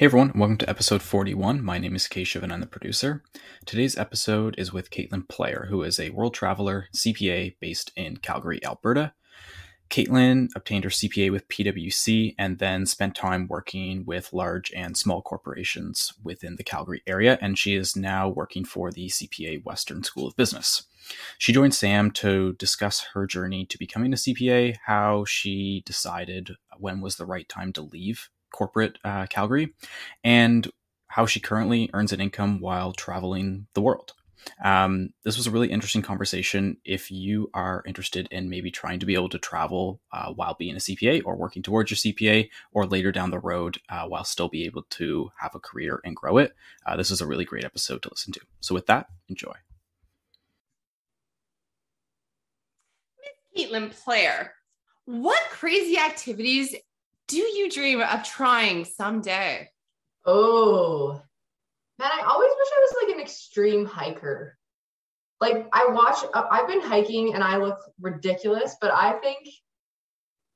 Hey everyone, welcome to episode 41. My name is Keshav and I'm the producer. Today's episode is with Katelyn Player, who is a world traveler, CPA based in Calgary, Alberta. Katelyn obtained her CPA with PwC and then spent time working with large and small corporations within the Calgary area, and she is now working for the CPA Western School of Business. She joined Sam to discuss her journey to becoming a CPA, how she decided when was the right time to leave corporate uh, Calgary, and how she currently earns an income while traveling the world. Um, this was a really interesting conversation. If you are interested in maybe trying to be able to travel uh, while being a CPA or working towards your CPA or later down the road uh, while still be able to have a career and grow it, uh, this is a really great episode to listen to. So, with that, enjoy. Miss Katelyn Player, what crazy activities do you dream of trying someday? Oh, man, I always wish I was like an extreme hiker. Like I watch, uh, I've been hiking and I look ridiculous, but I think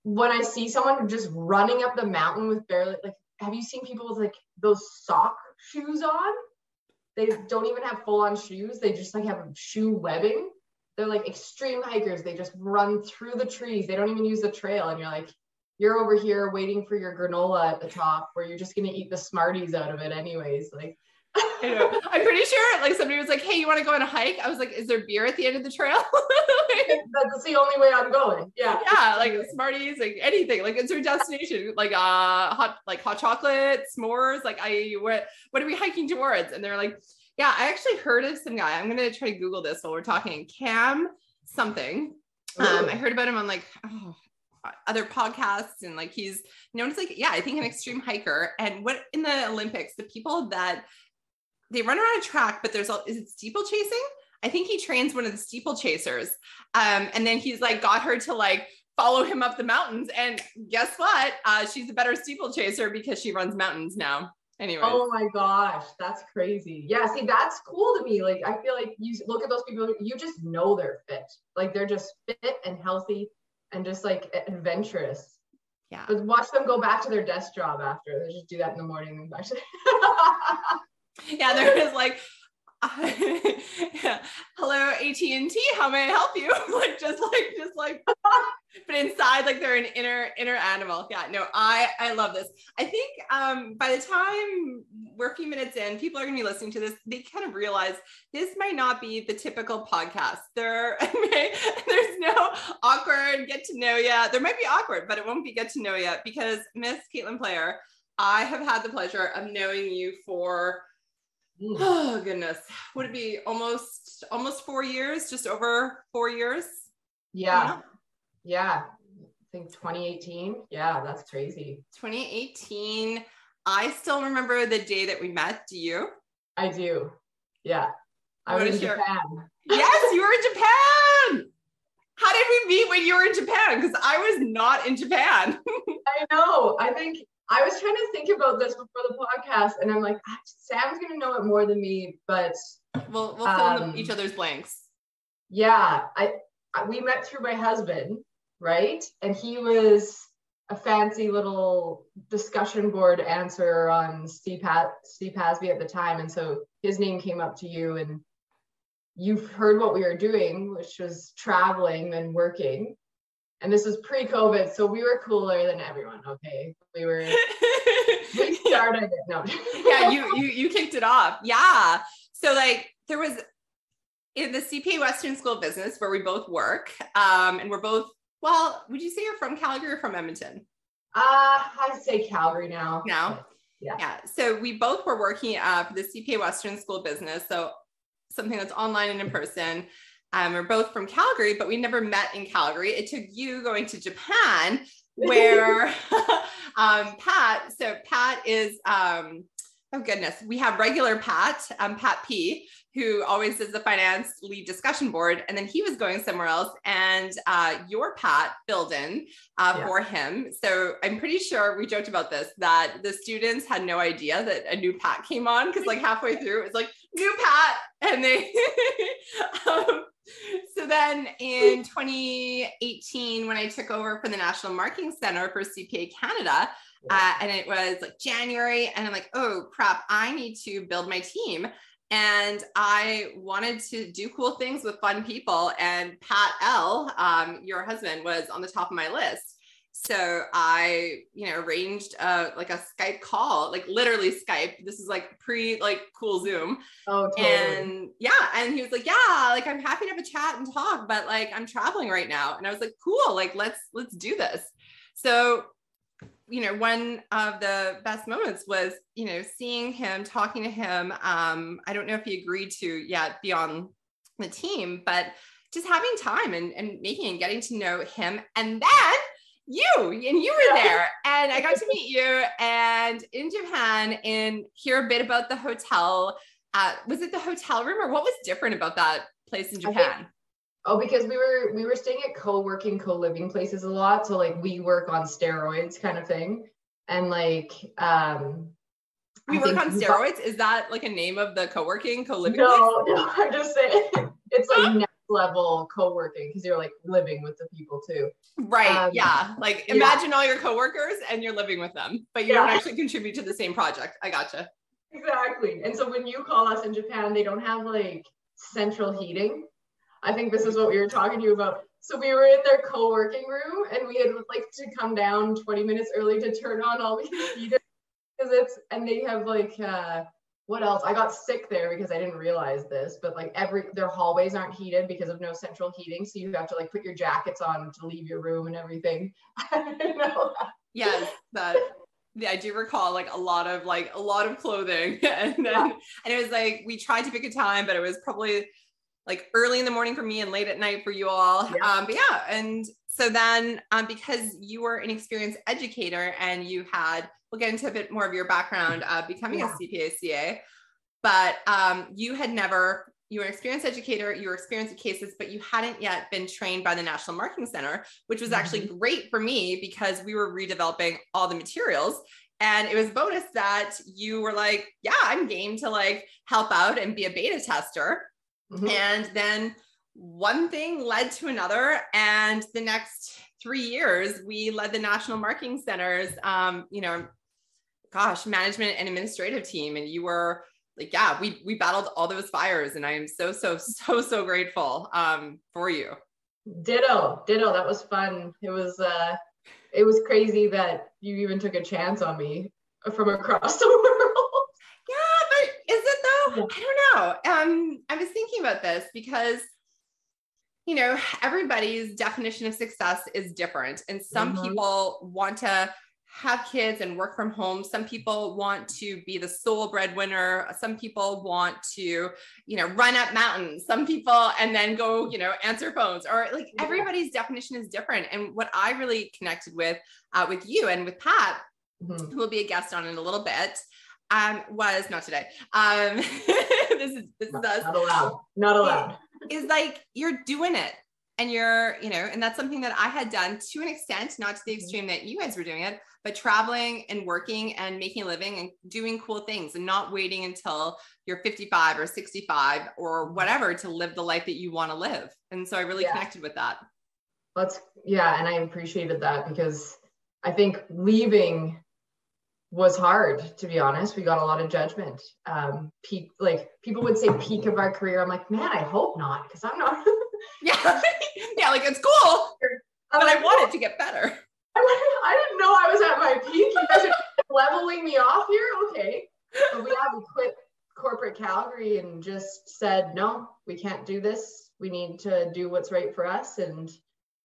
when I see someone just running up the mountain with barely like, have you seen people with like those sock shoes on? They don't even have full on shoes. They just like have shoe webbing. They're like extreme hikers. They just run through the trees. They don't even use the trail. And you're like, you're over here waiting for your granola at the top where you're just going to eat the smarties out of it anyways like I'm pretty sure like somebody was like, Hey, you want to go on a hike? I was like, Is there beer at the end of the trail? That's the only way I'm going. Yeah. Yeah. Like Smarties, like anything. Like it's your destination. Like uh hot like hot chocolate, s'mores. Like I what what are we hiking towards? And they're like, Yeah, I actually heard of some guy. I'm gonna try to Google this while we're talking. Cam something. Um, I heard about him on like oh, other podcasts and like he's known as like yeah i think an extreme hiker. And what in the olympics the people that they run around a track but there's all is it steeplechasing? I think he trains one of the steeplechasers. Um and then he's like got her to like follow him up the mountains. And guess what? Uh she's a better steeplechaser because she runs mountains now. Anyway oh my gosh that's crazy. Yeah see that's cool to me. Like i feel like you look at those people you just know they're fit. Like they're just fit and healthy and just like adventurous. Yeah. But watch them go back to their desk job after. They just do that in the morning and back to Yeah, there is like yeah. hello AT&T, how may I help you? like just like just like but inside like they're an inner inner animal. Yeah, no, I I love this. I think um by the time we're a few minutes in, people are to be listening to this, they kind of realize this might not be the typical podcast. There there's no awkward get to know ya. There might be awkward, but it won't be get to know ya because Miss Katelyn Player, I have had the pleasure of knowing you for Mm. Oh goodness. Would it be almost almost four years? Just over four years? Yeah. Yeah. I think 2018. Yeah, that's crazy. 2018. I still remember the day that we met. Do you? I do. Yeah. I what was in your... Japan. Yes, you were in Japan. How did we meet when you were in Japan? Because I was not in Japan. I know. I think I was trying to think about this before the podcast, and I'm like, ah, Sam's gonna know it more than me, but we'll we'll fill um, in each other's blanks. Yeah, I, I we met through my husband, right? And he was a fancy little discussion board answer on Steve Pat Steve Hasby at the time, and so his name came up to you, and you've heard what we were doing, which was traveling and working and this was pre-COVID, so we were cooler than everyone. Okay, we were. we started it. No. yeah, you you you kicked it off. Yeah. So like there was in the CPA Western School of Business where we both work, um, and we're both. Well, would you say you're from Calgary or from Edmonton? Uh, I'd say Calgary now. Now. Yeah. Yeah. So we both were working uh, for the CPA Western School of Business. So something that's online and in person. Um, we're both from Calgary, but we never met in Calgary. It took you going to Japan, where um, Pat. So Pat is. Um, oh goodness, we have regular Pat, um, Pat P, who always does the finance lead discussion board, and then he was going somewhere else, and uh, your Pat filled in uh, yeah. for him. So I'm pretty sure we joked about this that the students had no idea that a new Pat came on because like halfway through it was like new Pat, and they. um, so then in 2018, when I took over for the National Marketing Center for CPA Canada, Uh, and it was like January, and I'm like, oh crap, I need to build my team. And I wanted to do cool things with fun people. And Pat L, um, your husband, was on the top of my list. So I, you know, arranged a, like a Skype call, like literally Skype. This is like pre like cool Zoom. Oh, totally. And yeah, and he was like, "Yeah, like I'm happy to have a chat and talk, but like I'm traveling right now." And I was like, "Cool, like let's let's do this." So you know, one of the best moments was, you know, seeing him, talking to him. Um, I don't know if he agreed to yet be on the team, but just having time and, and making and getting to know him. And then you and you were there and I got to meet you and in Japan and hear a bit about the hotel. Uh, was it the hotel room or what was different about that place in Japan? Oh, because we were we were staying at co-working, co-living places a lot. So like we work on steroids kind of thing. And like um we work on steroids. Is that like a name of the co-working, co-living? No, place? no, I'm just saying it's like level co-working because you're like living with the people too. Right. Um, yeah. Like imagine yeah. all your coworkers and you're living with them, but you yeah. don't actually contribute to the same project. I gotcha. Exactly. And so when you call us in Japan, they don't have like central heating. I think this is what we were talking to you about. So we were in their co-working room and we had like to come down 20 minutes early to turn on all the heaters because it's and they have like uh what else? I got sick there because I didn't realize this, but like every their hallways aren't heated because of no central heating, so you have to like put your jackets on to leave your room and everything. i didn't yes, that yeah, I do recall like a lot of like a lot of clothing, and then yeah. and it was like we tried to pick a time, but it was probably like early in the morning for me and late at night for you all. Yeah. Um, but yeah, and so then um, because you were an experienced educator and you had, we'll get into a bit more of your background uh, becoming yeah. a CPA CA, but um, you had never, you were an experienced educator, you were experienced in cases, but you hadn't yet been trained by the National Marketing Center, which was mm-hmm. actually great for me because we were redeveloping all the materials and it was bonus that you were like yeah i'm game to like help out and be a beta tester Mm-hmm. And then one thing led to another. And the next three years, we led the National Marketing Center's, um, you know, gosh, management and administrative team. And you were like, yeah, we we battled all those fires. And I am so, so, so, so grateful um, for you. Ditto, ditto. That was fun. It was uh it was crazy that you even took a chance on me from across the world. Yeah, but is it though? I don't know. Um, I was thinking about this because you know, everybody's definition of success is different. And some mm-hmm. people want to have kids and work from home. Some people want to be the sole breadwinner. Some people want to, you know, run up mountains. Some people and then go, you know, answer phones or like everybody's definition is different. And what I really connected with uh, with you and with Pat, mm-hmm. who will be a guest on in a little bit, um, was not today. Um, this is this not, is us. Not allowed. Not allowed. Is like you're doing it, and you're you know, and that's something that I had done to an extent, not to the mm-hmm. extreme that you guys were doing it, but traveling and working and making a living and doing cool things, and not waiting until you're 55 or 65 or mm-hmm. whatever to live the life that you want to live. And so I really yeah. connected with that. That's yeah, and I appreciated that because I think leaving was hard to be honest. We got a lot of judgment. Um, peak like people would say peak of our career. I'm like, man, I hope not, because I'm not. yeah, yeah, like it's cool, but like, I want it to get better. I didn't know I was at my peak. You guys are leveling me off here. Okay, but we have quit corporate Calgary and just said, no, we can't do this. We need to do what's right for us. And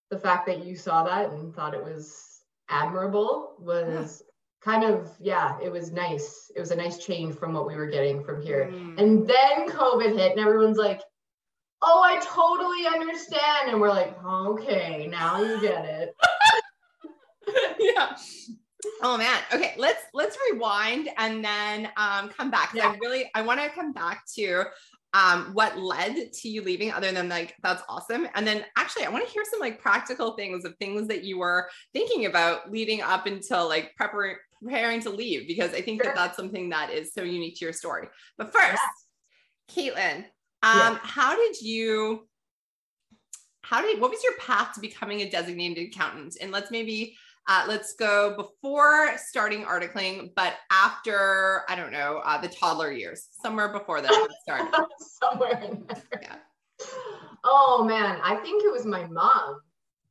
the fact that you saw that and thought it was admirable was kind of yeah it was nice it was a nice change from what we were getting from here mm. and then covid hit and everyone's like oh i totally understand. And we're like okay now you get it. Yeah. Oh man. Okay let's let's rewind and then um come back. Yeah. i really i want to come back to um, what led to you leaving other than like that's awesome. And then actually i want to hear some like practical things of things that you were thinking about leading up until like preparing preparing to leave because i think sure. that that's something that is so unique to your story. But first yeah. Katelyn um, yeah. how did you how did what was your path to becoming a designated accountant and let's maybe Uh, let's go before starting articling, but after, I don't know, uh, the toddler years, somewhere before that started. somewhere in there. Yeah. Oh man, I think it was my mom.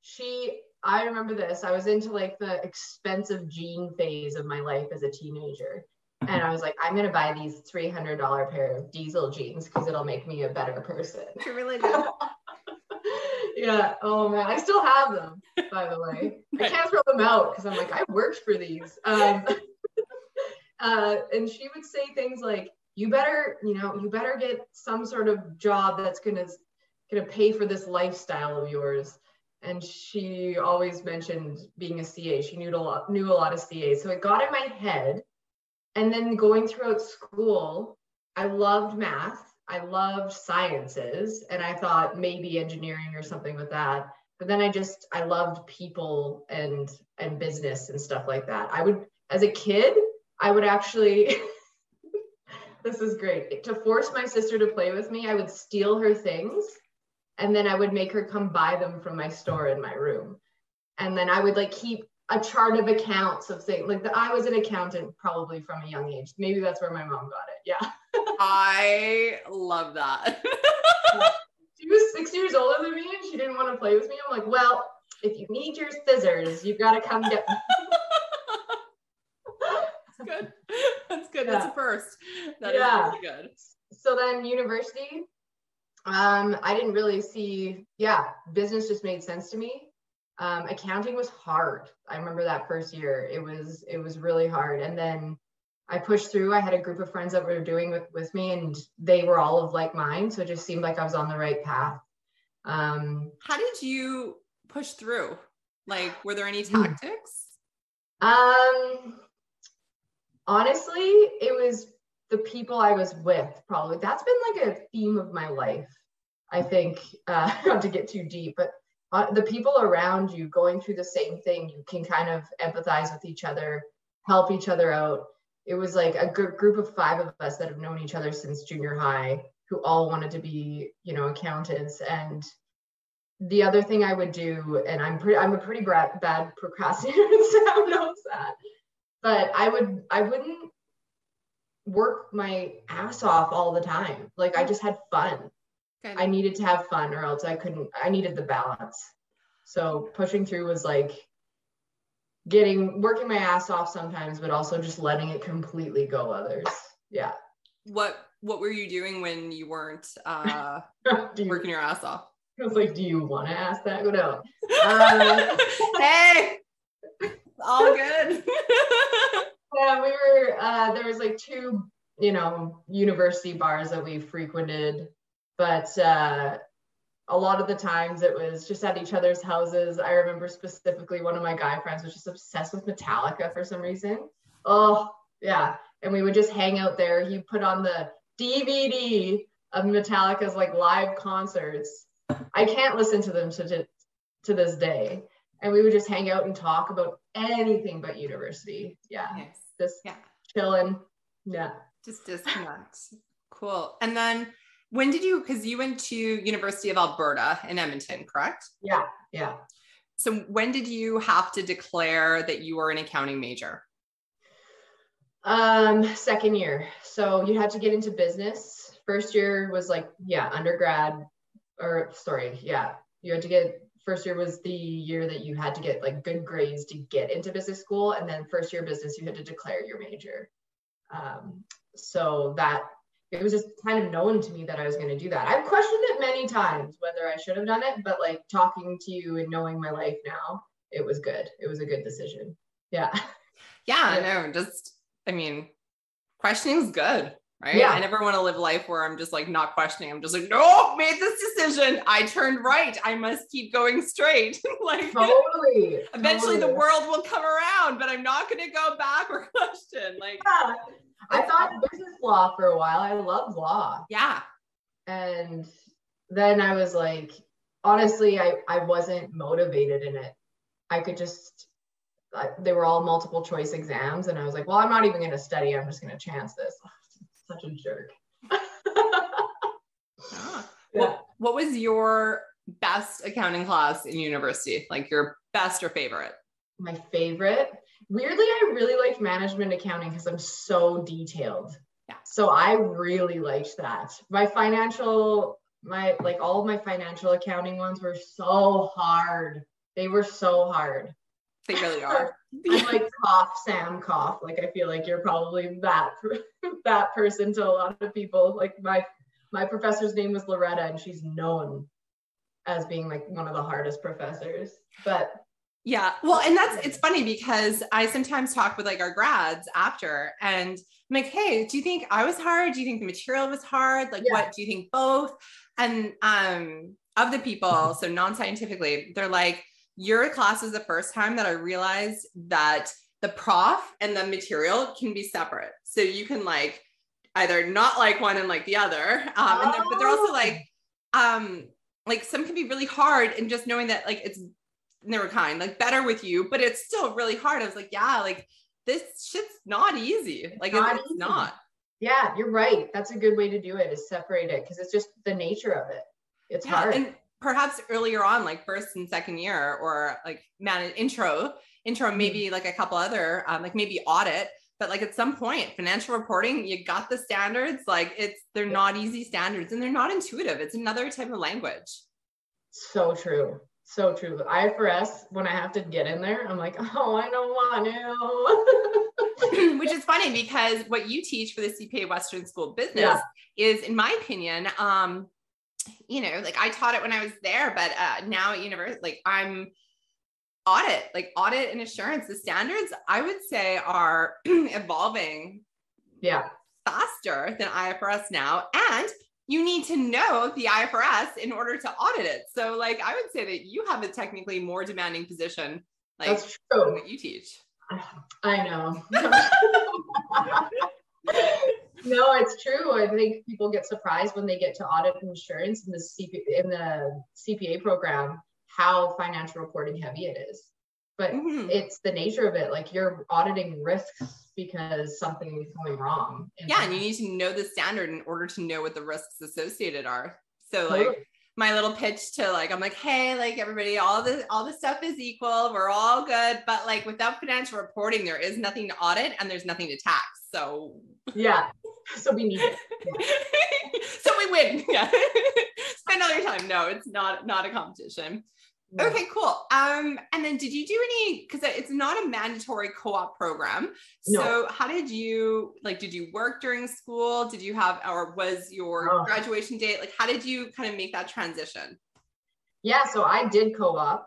She, I remember this. I was into like the expensive jean phase of my life as a teenager. And I was like, I'm gonna buy these $300 pair of diesel jeans because it'll make me a better person. You really did. yeah. Oh man, I still have them, by the way. I can't throw them out because I'm like, I worked for these. Um, uh, and she would say things like, "You better, you know, you better get some sort of job that's gonna gonna pay for this lifestyle of yours." And she always mentioned being a CA. She knew a lot, knew a lot of CAs, so it got in my head. And then going throughout school, I loved math I loved sciences and I thought maybe engineering or something with that. But then I just I loved people and and business and stuff like that. I would as a kid, I would actually this is great. To force my sister to play with me, I would steal her things and then I would make her come buy them from my store in my room. And then I would like keep a chart of accounts of things like the, I was an accountant probably from a young age. Maybe that's where my mom got it. Yeah. I love that. she was six years older than me and she didn't want to play with me. I'm like, well, if you need your scissors, you've got to come get them. That's good. That's good. Yeah. That's a first. That yeah. is really good. So then university, um, I didn't really see, yeah, business just made sense to me. Um, accounting was hard. I remember that first year. It was it was really hard. And then I pushed through. I had a group of friends that were doing with, with me, and they were all of like mine. So it just seemed like I was on the right path. Um, How did you push through? Like, were there any hmm. tactics? Um, honestly, it was the people I was with. Probably that's been like a theme of my life. I think uh, not to get too deep, but uh, the people around you going through the same thing, you can kind of empathize with each other, help each other out. It was like a group of five of us that have known each other since junior high who all wanted to be you know accountants. And the other thing i would do and i'm pretty i'm a pretty bad, bad procrastinator sam knows that? But i would i wouldn't work my ass off all the time. Like i just had fun i needed to have fun or else i couldn't i needed the balance so pushing through was like getting working my ass off sometimes, but also just letting it completely go others. Yeah. What what were you doing when you weren't uh you, working your ass off? I was like, do you want to ask that? Go down. Uh, hey, all good. yeah, we were uh there was like two, you know, university bars that we frequented, but uh a lot of the times it was just at each other's houses. I remember specifically one of my guy friends was just obsessed with Metallica for some reason. Oh, yeah. And we would just hang out there. He put on the DVD of Metallica's like live concerts. I can't listen to them to, to, to this day. And we would just hang out and talk about anything but university. Yeah. Yes. Just yeah. chilling. Yeah. Just disconnect. cool. And then when did you because you went to university of alberta in edmonton correct? Yeah yeah. So when did you have to declare that you were an accounting major? Um second year. So you had to get into business. First year was like yeah undergrad or sorry yeah. You had to get first year was the year that you had to get like good grades to get into business school. And then first year business you had to declare your major. Um, so that it was just kind of known to me that I was going to do that. I've questioned it many times whether I should have done it, but like talking to you and knowing my life now, it was good. It was a good decision. Yeah. Yeah, yeah. no, just I mean, questioning is good, right? Yeah. I never want to live life where I'm just like not questioning. I'm just like, no, made this decision. I turned right. I must keep going straight. like totally. Eventually totally. the world will come around, but I'm not gonna go back or question. Like yeah. I thought business law for a while. I loved law. Yeah. And then I was like, honestly, I, I wasn't motivated in it. I could just, I, they were all multiple choice exams. And I was like, well, I'm not even going to study. I'm just going to chance this. Such a jerk. ah. yeah. what, what was your best accounting class in university? Like your best or favorite? my favorite. Weirdly, I really liked management accounting because I'm so detailed. Yeah. So I really liked that. My financial, my like all of my financial accounting ones were so hard. They were so hard. They really are. I'm like cough, Sam, cough. Like I feel like you're probably that that person to a lot of people. Like my my professor's name was Loretta, and she's known as being like one of the hardest professors. But Yeah. Well, and that's it's funny because I sometimes talk with like our grads after and I'm like, hey, do you think I was hard? Do you think the material was hard? Like Yeah. what do you think both? And um of the people, so non-scientifically, they're like, your class is the first time that I realized that the prof and the material can be separate. So you can like either not like one and like the other. Um, and they're, but they're also Oh. like, um, like some can be really hard and just knowing that like it's they were kind, like better with you, but it's still really hard. I was like, yeah, like this shit's not easy. Like not it's, it's easy. not. yeah, you're right. That's a good way to do it is separate it because it's just the nature of it. It's Yeah, hard. And perhaps earlier on, like first and second year, or like man intro, intro, Mm-hmm. maybe like a couple other, um, like maybe audit. But like at some point, financial reporting, you got the standards. Like it's they're not easy standards and they're not intuitive. It's another type of language. so true. So true. The IFRS, when I have to get in there, I'm like, oh, I don't want to. which is funny because what you teach for the CPA Western School of Business Yeah. is, in my opinion, um, you know, like I taught it when I was there, but uh, now at university, like I'm audit, like audit and assurance, the standards I would say are evolving yeah. faster than IFRS now, and you need to know the IFRS in order to audit it. So, like, I would say that you have a technically more demanding position, like That's true. what you teach. I know. no, it's true. I think people get surprised when they get to audit insurance in the CP in the CPA program how financial reporting heavy it is. But Mhm. it's the nature of it. Like you're auditing risks because something is going wrong. Yeah, and you need to know the standard in order to know what the risks associated are. So like Totally. my little pitch to like I'm like, hey, like everybody, all the all the stuff is equal. We're all good, but like without financial reporting, there is nothing to audit and there's nothing to tax. So yeah. So we need it. so we win. Yeah. Spend all your time. No, it's not not a competition. Okay, cool. Um, and then did you do any because it's not a mandatory co-op program. No. So how did you like did you work during school? Did you have or was your Oh. graduation date? Like how did you kind of make that transition? Yeah, so I did co-op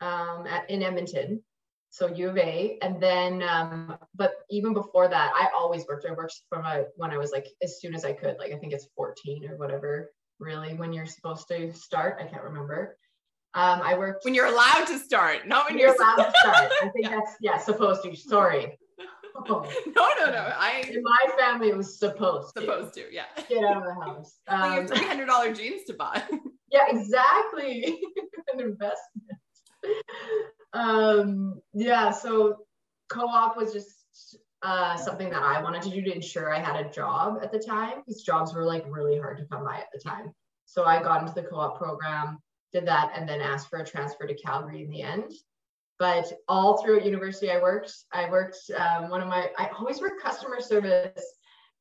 um, at, in Edmonton, so U of A, and then, um, but even before that, I always worked. I worked from a, when I was like as soon as I could, like I think it's 14 or whatever. Really, when you're supposed to start, I can't remember. Um, I worked When you're allowed to start, not when when you're you're, allowed to start. I think that's yeah, supposed to. Sorry. Oh, No, no, no. I in my family, it was supposed to. supposed to, yeah. Get out of the house. Like you Um, have three hundred dollar jeans to buy. yeah exactly an investment um yeah so co-op was just uh something that i wanted to do to ensure i had a job at the time because jobs were like really hard to come by at the time so i got into the co-op program did that and then asked for a transfer to calgary in the end but all throughout university i worked i worked um, one of my i always worked customer service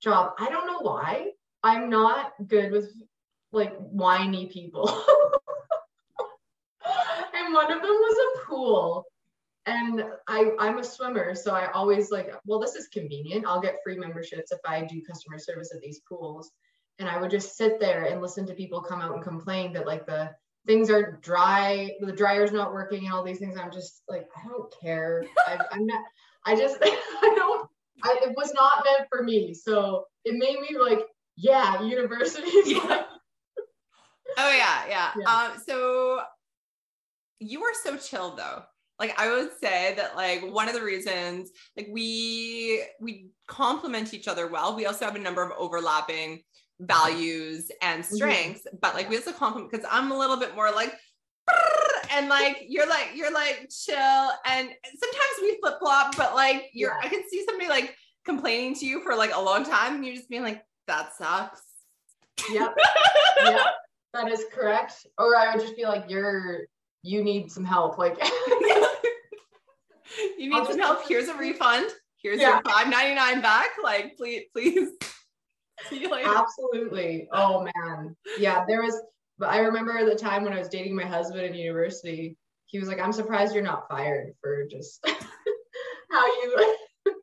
job i don't know why i'm not good with like whiny people. and one of them was a pool. And I, I'm a swimmer, so I always like, well, this is convenient. I'll get free memberships if I do customer service at these pools. And I would just sit there and listen to people come out and complain that like the things are dry, the dryer's not working, and all these things. I'm just like, I don't care. I, I'm not. I just, I don't. I, it was not meant for me. So it made me like, yeah, university. Yeah. like, Oh yeah, yeah. Yeah. Um, so you are so chill though. Like I would say that like one of the reasons like we we complement each other well. We also have a number of overlapping Mm-hmm. values and mm-hmm. strengths, but like we also compliment because I'm a little bit more like and like you're like you're like chill and sometimes we flip flop, but like you're Yeah. I can see somebody like complaining to you for like a long time and you're just being like that sucks. Yep. yep. That is correct. Or I would just be like, you're you need some help. Like you need some help. Here's a refund. Here's yeah. your five ninety nine back. Like, please, please. See you later. Absolutely. Oh man. Yeah, there was. But I remember the time when I was dating my husband in university. He was like, "I'm surprised you're not fired for just how you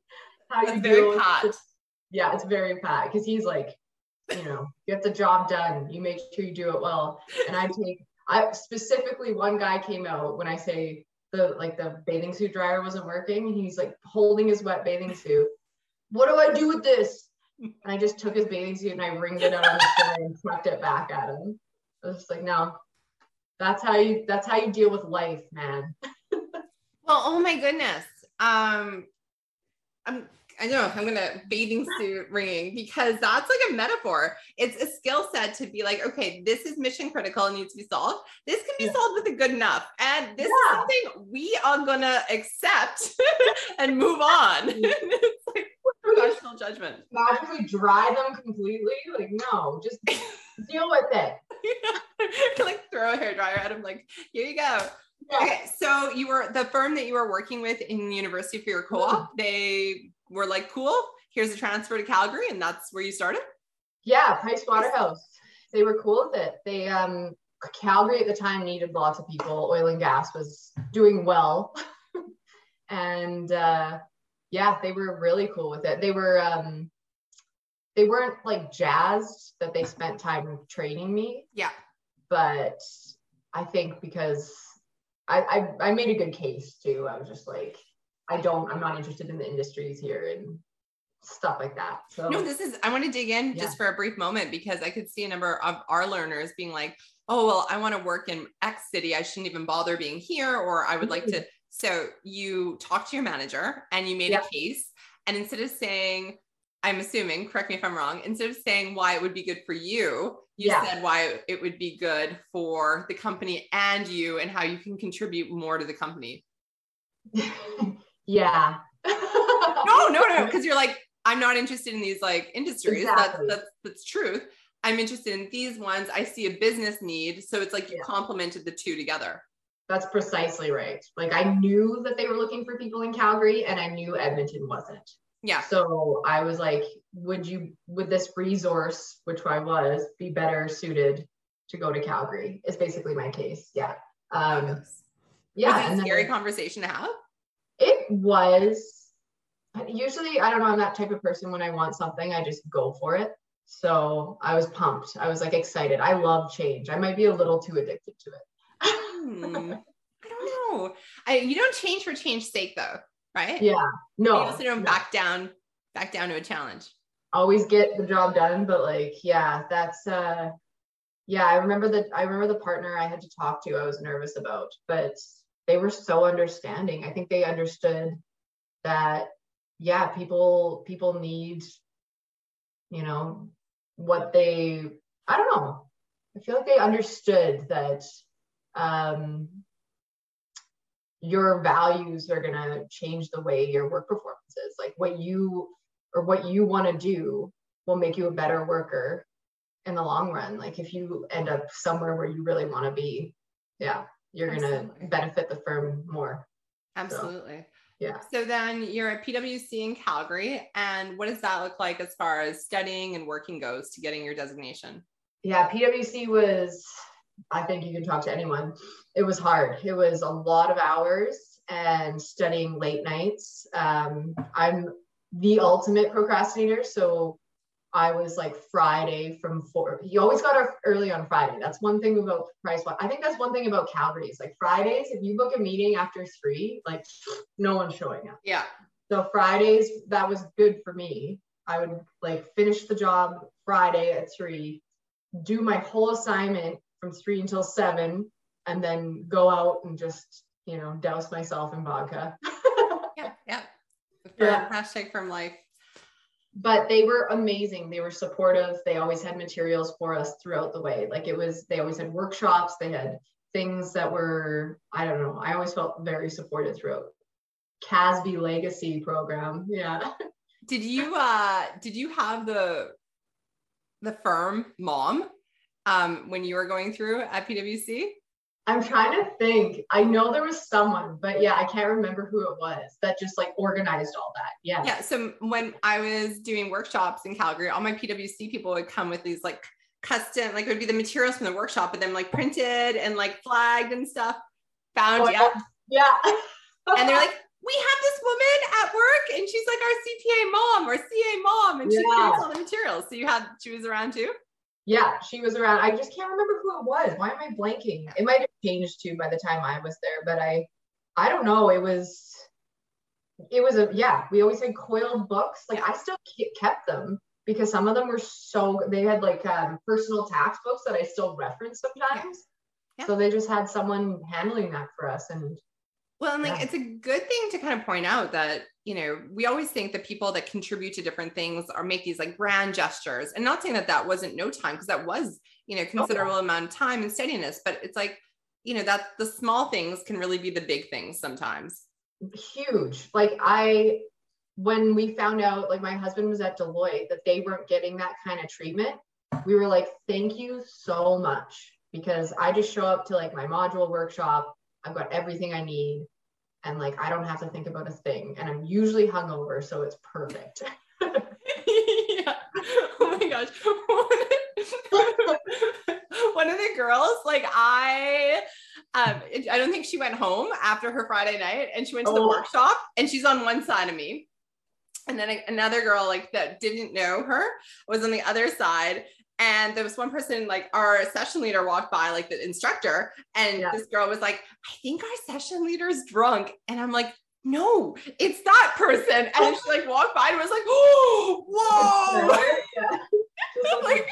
how That's you very pat. Yeah, it's very pat because he's like, you know, get the job done. You make sure you do it well. And I take I specifically one guy came out when I say the like the bathing suit dryer wasn't working. He's like holding his wet bathing suit. What do I do with this? And I just took his bathing suit and I wringed it out on the floor and chucked it back at him. I was just like, no, that's how you that's how you deal with life, man. well, oh my goodness. Um I'm I know I'm gonna bathing suit ringing because that's like a metaphor. It's a skill set to be like, okay, this is mission critical and needs to be solved. This can be yeah. solved with a good enough, and this yeah. is something we are gonna accept and move on. it's like professional judgment. Magically dry them completely? Like, no, just deal with it. like throw a hair dryer at him. Like, here you go. Yeah. Okay, so you were the firm that you were working with in university for your co-op. Mm-hmm. They were like, cool, here's a transfer to Calgary. And that's where you started? Yeah, Price Waterhouse. They were cool with it. They, um, Calgary at the time needed lots of people. Oil and gas was doing well. and uh, yeah, they were really cool with it. They were, um, they weren't like jazzed that they spent time training me. Yeah. But I think because I, I, I made a good case too. I was just like, I don't, I'm not interested in the industries here and stuff like that. So no, this is I want to dig in yeah. just for a brief moment because I could see a number of our learners being like, oh well, I want to work in X city. I shouldn't even bother being here, or I would mm-hmm. like to. So you talked to your manager and you made a case. And instead of saying, I'm assuming, correct me if I'm wrong, instead of saying why it would be good for you, you yeah. said why it would be good for the company and you and how you can contribute more to the company. Yeah. no, no, no, because you're like, I'm not interested in these like industries. Exactly. That's, that's that's truth. I'm interested in these ones. I see a business need. So it's like you yeah. complemented the two together. That's precisely right. Like I knew that they were looking for people in Calgary and I knew Edmonton wasn't. Yeah. So I was like, would you, would this resource, which I was, be better suited to go to Calgary? Is basically my case. Yeah. Um, yeah. Was scary then, conversation to have? It was usually, I don't know, I'm that type of person when I want something, I just go for it. So I was pumped. I was like excited. I love change. I might be a little too addicted to it. Hmm. I don't know. I, you don't change for change sake though, right? Yeah. No. You also don't no. back down, back down to a challenge. Always get the job done, but like, yeah, that's uh yeah, I remember that I remember the partner I had to talk to, I was nervous about, but they were so understanding. I think they understood that yeah, people people need you know what they I don't know. I feel like they understood that um your values are going to change the way your work performance is. Like what you or what you want to do will make you a better worker in the long run. Like if you end up somewhere where you really want to be. Yeah you're going to benefit the firm more. Absolutely. So, yeah. So then you're at PwC in Calgary. And what does that look like as far as studying and working goes to getting your designation? Yeah, PwC was, I think you can talk to anyone. It was hard. It was a lot of hours and studying late nights. Um, I'm the ultimate procrastinator. So I was like Friday from four. You always got up early on Friday. That's one thing about Price I think that's one thing about Calgary's. Like Fridays, if you book a meeting after three, like no one's showing up. Yeah. So Fridays, that was good for me. I would like finish the job Friday at three, do my whole assignment from three until seven, and then go out and just, you know, douse myself in vodka. yeah. Yeah. yeah. Hashtag from life but they were amazing. They were supportive. They always had materials for us throughout the way. Like it was, they always had workshops. They had things that were, I don't know. I always felt very supported throughout. CASB Legacy program. Yeah. Did you uh did you have the the firm mom um when you were going through at PwC? I'm trying to think. I know there was someone, but yeah, I can't remember who it was that just like organized all that. Yeah. Yeah. So when I was doing workshops in Calgary, all my PWC people would come with these like custom, like it would be the materials from the workshop, but then like printed and like flagged and stuff. Found, Oh, yeah. Yeah. And they're like, we have this woman at work and she's like our CPA mom or CA mom and she Yeah. creates all the materials. So you had, she was around too? Yeah, she was around. I just can't remember who it was. Why am I blanking? It might have changed too by the time I was there, but I I don't know. It was it was a yeah, we always had coiled books. Like I still kept them because some of them were so they had like um, personal tax books that I still reference sometimes. Yeah. So they just had someone handling that for us and Well, and like Yeah. it's a good thing to kind of point out that, you know, we always think that people that contribute to different things or make these like grand gestures and not saying that that wasn't no time because that was, you know, oh, considerable amount of time and steadiness, but it's like, you know, that the small things can really be the big things sometimes. huge. Like I when we found out like my husband was at Deloitte that they weren't getting that kind of treatment, we were like, thank you so much. Because I just show up to like my module workshop, I've got everything I need, and like I don't have to think about a thing. And I'm usually hungover, so it's perfect. yeah. Oh my gosh. One of the girls, like I, um, I don't think she went home after her Friday night, and she went to the Oh. workshop, and she's on one side of me, and then another girl like that didn't know her was on the other side. And there was one person, like our session leader walked by, like the instructor, and Yeah. this girl was like, I think our session leader is drunk. And I'm like, no, it's that person. And she like walked by and was like, oh, whoa. yeah. Just like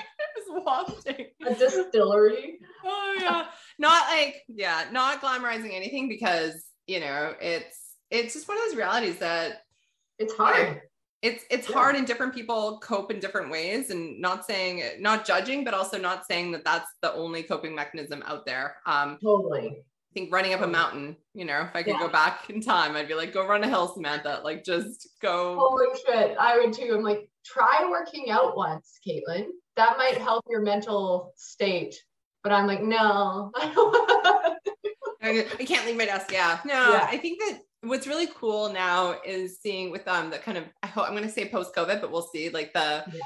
was wafting. a distillery. Oh yeah. Not like, yeah, not glamorizing anything because you know, it's it's just one of those realities that It's hard. It's it's Yeah. hard and different people cope in different ways and not saying not judging but also not saying that that's the only coping mechanism out there um Totally. i think running up a mountain you know if i could Yeah. go back in time i'd be like go run a hill samantha like just go Holy shit. I would too. I'm like, try working out once, Katelyn. That might help your mental state. But I'm like, no. I don't I I can't leave my desk. Yeah. No, Yeah. I think that what's really cool now is seeing with um the kind of I hope I'm gonna say post COVID, but we'll see like the Yeah.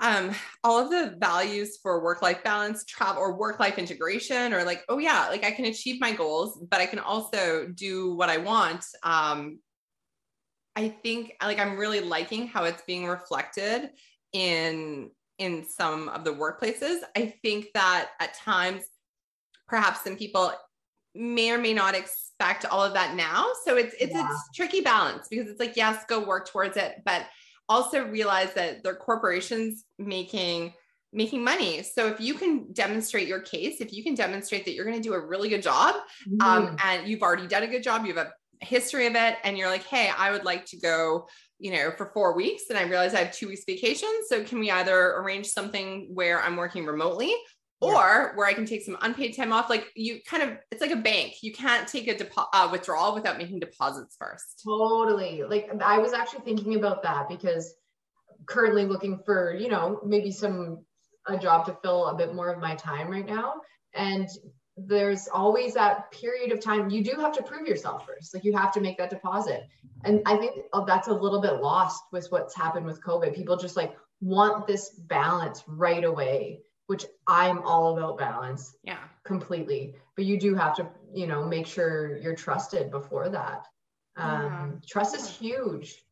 um all of the values for work-life balance, travel or work-life integration, or like, oh yeah, like I can achieve my goals, but I can also do what I want. Um I think like I'm really liking how it's being reflected in in some of the workplaces. I think that at times perhaps some people may or may not expect all of that now. So it's it's Yeah. a tricky balance because it's like yes, go work towards it, but also realize that they're corporations making making money. So if you can demonstrate your case, if you can demonstrate that you're going to do a really good job, um, Mm, and you've already done a good job, you have a history of it, and you're like, hey, I would like to go, you know, for four weeks, and I realize I have two weeks vacation. So can we either arrange something where I'm working remotely? Or where I can take some unpaid time off, like you kind of, it's like a bank. You can't take a depo- uh, withdrawal without making deposits first. totally. Like I was actually thinking about that because currently looking for, you know, maybe some a job to fill a bit more of my time right now. And there's always that period of time you do have to prove yourself first. Like you have to make that deposit. And I think uh, that's a little bit lost with what's happened with COVID. People just like want this balance right away, which I'm all about balance Yeah. completely. But you do have to, you know, make sure you're trusted before that. Um, Trust is huge.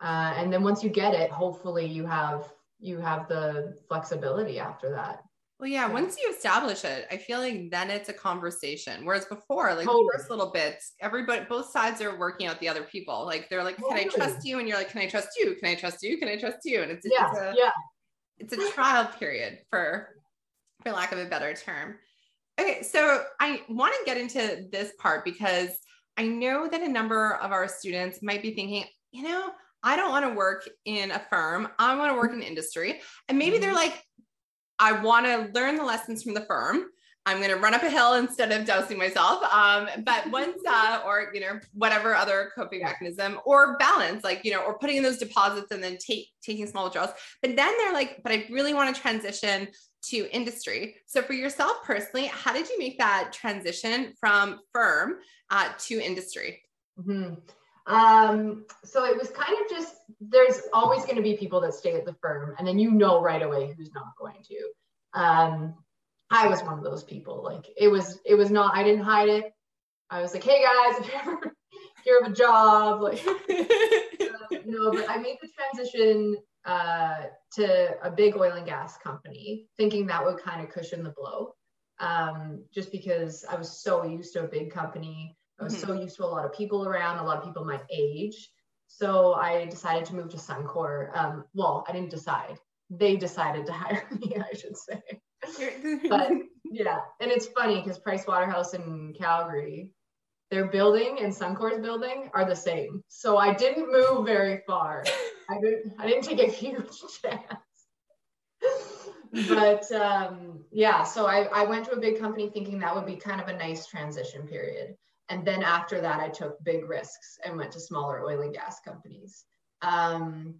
Uh, and then once you get it, hopefully you have you have the flexibility after that. Well, yeah, Yeah. once you establish it, I feel like then it's a conversation. Whereas before, like Totally. the first little bits, everybody, both sides are working out the other people. Like they're like, "Can I trust you?" And you're like, "Can I trust you? Can I trust you? Can I trust you?" And it's Yeah, it's a yeah. It's a trial period for for lack of a better term. Okay, so I want to get into this part because I know that a number of our students might be thinking, you know, I don't want to work in a firm. I want to work in industry. And maybe they're mm-hmm. like, I want to learn the lessons from the firm. I'm going to run up a hill instead of dousing myself. Um, but once, uh, or, you know, whatever other coping mechanism or balance, like, you know, or putting in those deposits and then take, taking small withdrawals. But then they're like, but I really want to transition to industry. So for yourself personally, how did you make that transition from firm uh, to industry? Mm-hmm. Um, so it was kind of just, there's always going to be people that stay at the firm and then you know right away who's not going to. Um, I was one of those people. Like it was, it was not, I didn't hide it. I was like, hey guys, if you ever hear of a job, like, uh, no, but I made the transition uh, to a big oil and gas company, thinking that would kind of cushion the blow. Um, just because I was so used to a big company, I was mm-hmm. so used to a lot of people around, a lot of people my age. So I decided to move to Suncor. Um, well, I didn't decide; they decided to hire me, I should say but yeah, and it's funny because Price Waterhouse in Calgary, their building and Suncor's building are the same. So I didn't move very far. I didn't. I didn't take a huge chance. but um, yeah, so I, I went to a big company thinking that would be kind of a nice transition period. And then after that, I took big risks and went to smaller oil and gas companies. Um,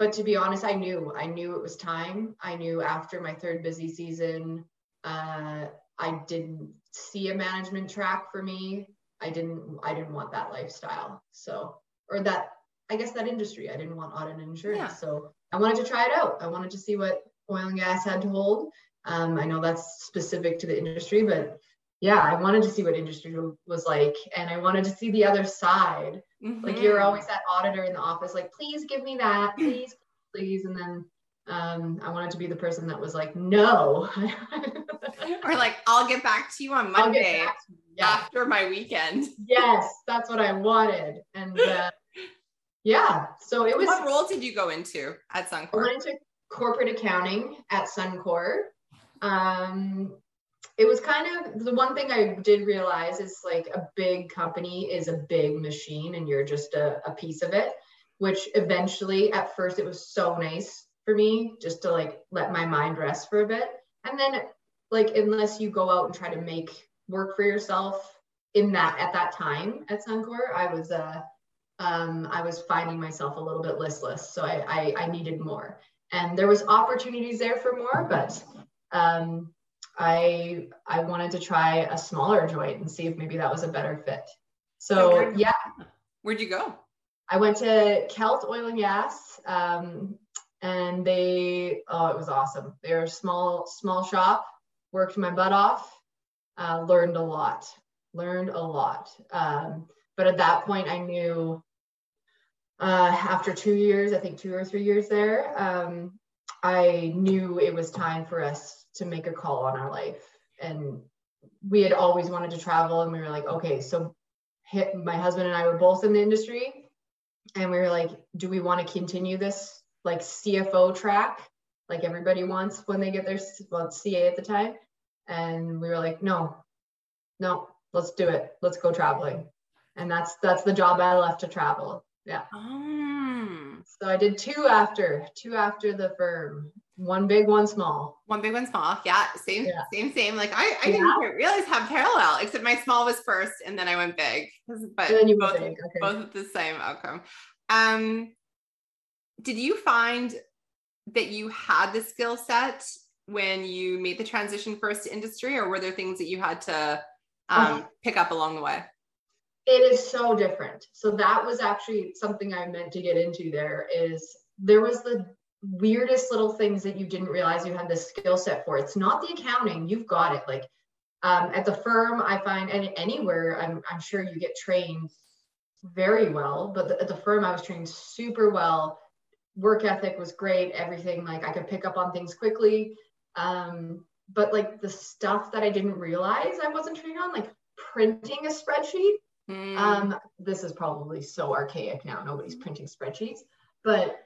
but to be honest, I knew I knew it was time. I knew after my third busy season, uh, I didn't see a management track for me. I didn't I didn't want that lifestyle. So or that I guess that industry. I didn't want audit and insurance. Yeah. So I wanted to try it out. I wanted to see what oil and gas had to hold. Um, I know that's specific to the industry, but yeah, I wanted to see what industry was like, and I wanted to see the other side. Mm-hmm. Like you're always that auditor in the office, like, please give me that, please, please. And then um, I wanted to be the person that was like, no. or like, I'll get back to you on Monday you. Yeah. after my weekend. yes, that's what I wanted. And uh, yeah, so it was. What role did you go into at Suncor? I went into corporate accounting at Suncor. Um, it was kind of the one thing I did realize is like a big company is a big machine and you're just a, a piece of it, which eventually at first it was so nice for me just to like let my mind rest for a bit. And then like unless you go out and try to make work for yourself in that at that time at Suncor, I was uh um, I was finding myself a little bit listless. So I, I, I needed more. And there was opportunities there for more, but um, I I wanted to try a smaller joint and see if maybe that was a better fit. So yeah. Where'd you go? I went to Kelt Oil and Gas, um, and they oh it was awesome. They're a small small shop. Worked my butt off. Uh, learned a lot. Learned a lot. Um, but at that point, I knew. Uh, after two years, I think two or three years there, um, I knew it was time for us to make a call on our life. And we had always wanted to travel, and we were like, okay, so hit, my husband and I were both in the industry, and we were like, do we want to continue this like CFO track, like everybody wants when they get their well CA at the time? And we were like, no, no, let's do it. Let's go traveling. And that's that's the job I left to travel. Yeah. Um. So I did two after two after the firm, one big, one small. One big, one small. Yeah, same, yeah. same, same. Like I, I yeah. didn't realize how parallel, except my small was first, and then I went big. But both, big. Okay. both the same outcome. Um, did you find that you had the skill set when you made the transition first to industry, or were there things that you had to um, uh-huh. pick up along the way? It is so different. So that was actually something I meant to get into. There is there was the weirdest little things that you didn't realize you had the skill set for. It's not the accounting, you've got it. Like um, at the firm, I find, and anywhere, I'm, I'm sure you get trained very well, but the, at the firm, I was trained super well. Work ethic was great, everything. Like I could pick up on things quickly. Um, but like the stuff that I didn't realize I wasn't trained on, like printing a spreadsheet. Mm. Um, this is probably so archaic now. Nobody's printing spreadsheets, but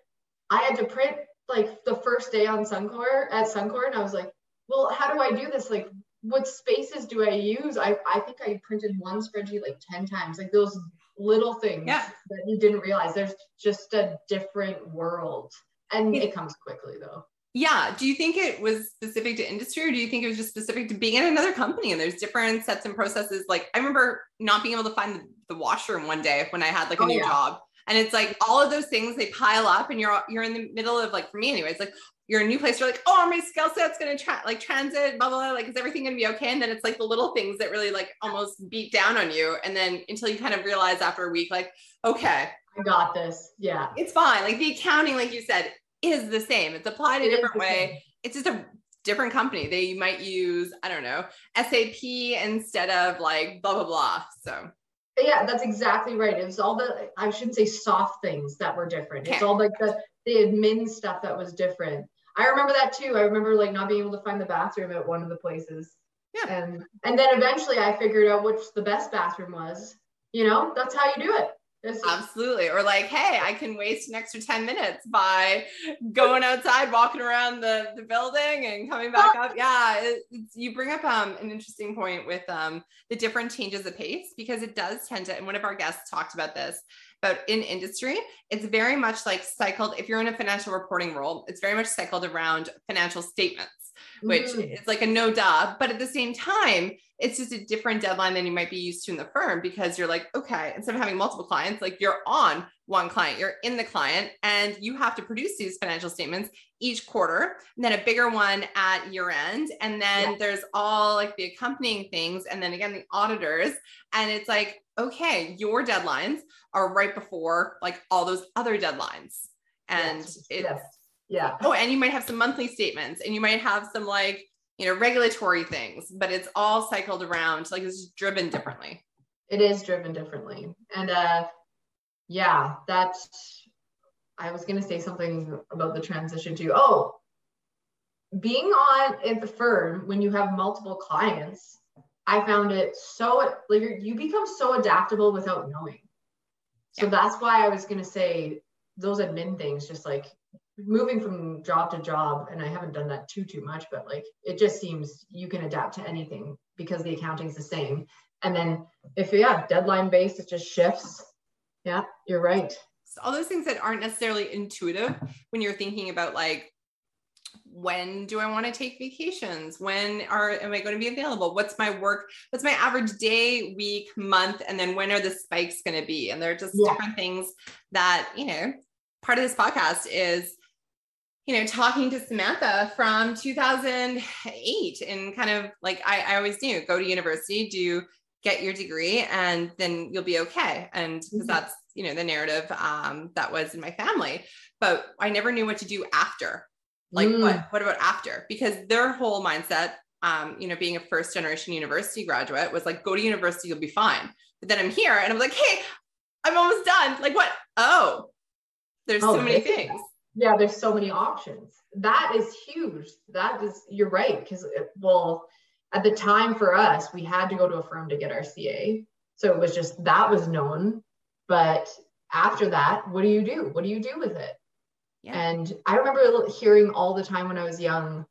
I had to print like the first day on Suncor at Suncor, and I was like, well, how do I do this? Like, what spaces do I use? I, I think I printed one spreadsheet like 10 times, like those little things yeah. that you didn't realize. There's just a different world. And it comes quickly though. Yeah. Do you think it was specific to industry or do you think it was just specific to being in another company and there's different sets and processes? Like I remember not being able to find the, the washroom one day when I had like a Oh, new yeah. job. And it's like all of those things they pile up and you're you're in the middle of like for me anyways, like you're in a new place, you're like, oh, are my skill set's gonna tra- like transit, blah, blah, blah. Like, is everything gonna be okay? And then it's like the little things that really like almost beat down on you. And then until you kind of realize after a week, like, okay, I got this. Yeah. it's fine. Like the accounting, like you said, is the same. It's applied a It different way. same. It's just a different company. They might use, I don't know, SAP instead of like blah blah blah. So Yeah, that's exactly right. It was all the I shouldn't say soft things that were different. It's all like the the admin stuff that was different. I remember that too. I remember like not being able to find the bathroom at one of the places. Yeah. And and then eventually I figured out which the best bathroom was. You know, that's how you do it. Absolutely. Or like, hey, I can waste an extra 10 minutes by going outside, walking around the, the building and coming back up. Yeah. It, it's, you bring up um, an interesting point with um, the different changes of pace because it does tend to, and one of our guests talked about this, but in industry, it's very much like cycled. If you're in a financial reporting role, it's very much cycled around financial statements, which Mhm. is like a no duh. But at the same time, it's just a different deadline than you might be used to in the firm because you're like, okay, instead of having multiple clients, like you're on one client, you're in the client, and you have to produce these financial statements each quarter, and then a bigger one at year end. And then Yeah. there's all like the accompanying things, and then again, the auditors. And it's like, okay, your deadlines are right before like all those other deadlines. And Yes, it's yes. Yeah. oh, and you might have some monthly statements and you might have some like, you know, regulatory things, but it's all cycled around, like it's driven differently. It is driven differently. And uh yeah, that's I was gonna say something about the transition too. Oh, being on at the firm when you have multiple clients, I found it so like you become so adaptable without knowing. So Yeah. that's why I was gonna say those admin things, just like moving from job to job, and I haven't done that too too much, but like it just seems you can adapt to anything because the accounting's the same. And then if yeah, deadline based, it just shifts. Yeah, you're right. So all those things that aren't necessarily intuitive when you're thinking about like, when do I want to take vacations? When are am I going to be available? What's my work? What's my average day, week, month? And then when are the spikes going to be? And they're just Yeah. different things that, you know, part of this podcast is you know, talking to Samantha from 2008 and kind of like I, I always knew go to university, do get your degree, and then you'll be okay. And because Mhm. that's, you know, the narrative um, that was in my family. But I never knew what to do after. Like, Mm. what, what about after? Because their whole mindset, um, you know, being a first generation university graduate was like, go to university, you'll be fine. But then I'm here and I'm like, hey, I'm almost done. Like, what? Oh, there's Oh, so many things. Yeah, there's so many options. That is huge. That is, you're right. Because, uh, well, at the time for us, we had to go to a firm to get our CA. So it was just that was known. But after that, what do you do? What do you do with it? Yeah. And I remember hearing all the time when I was young,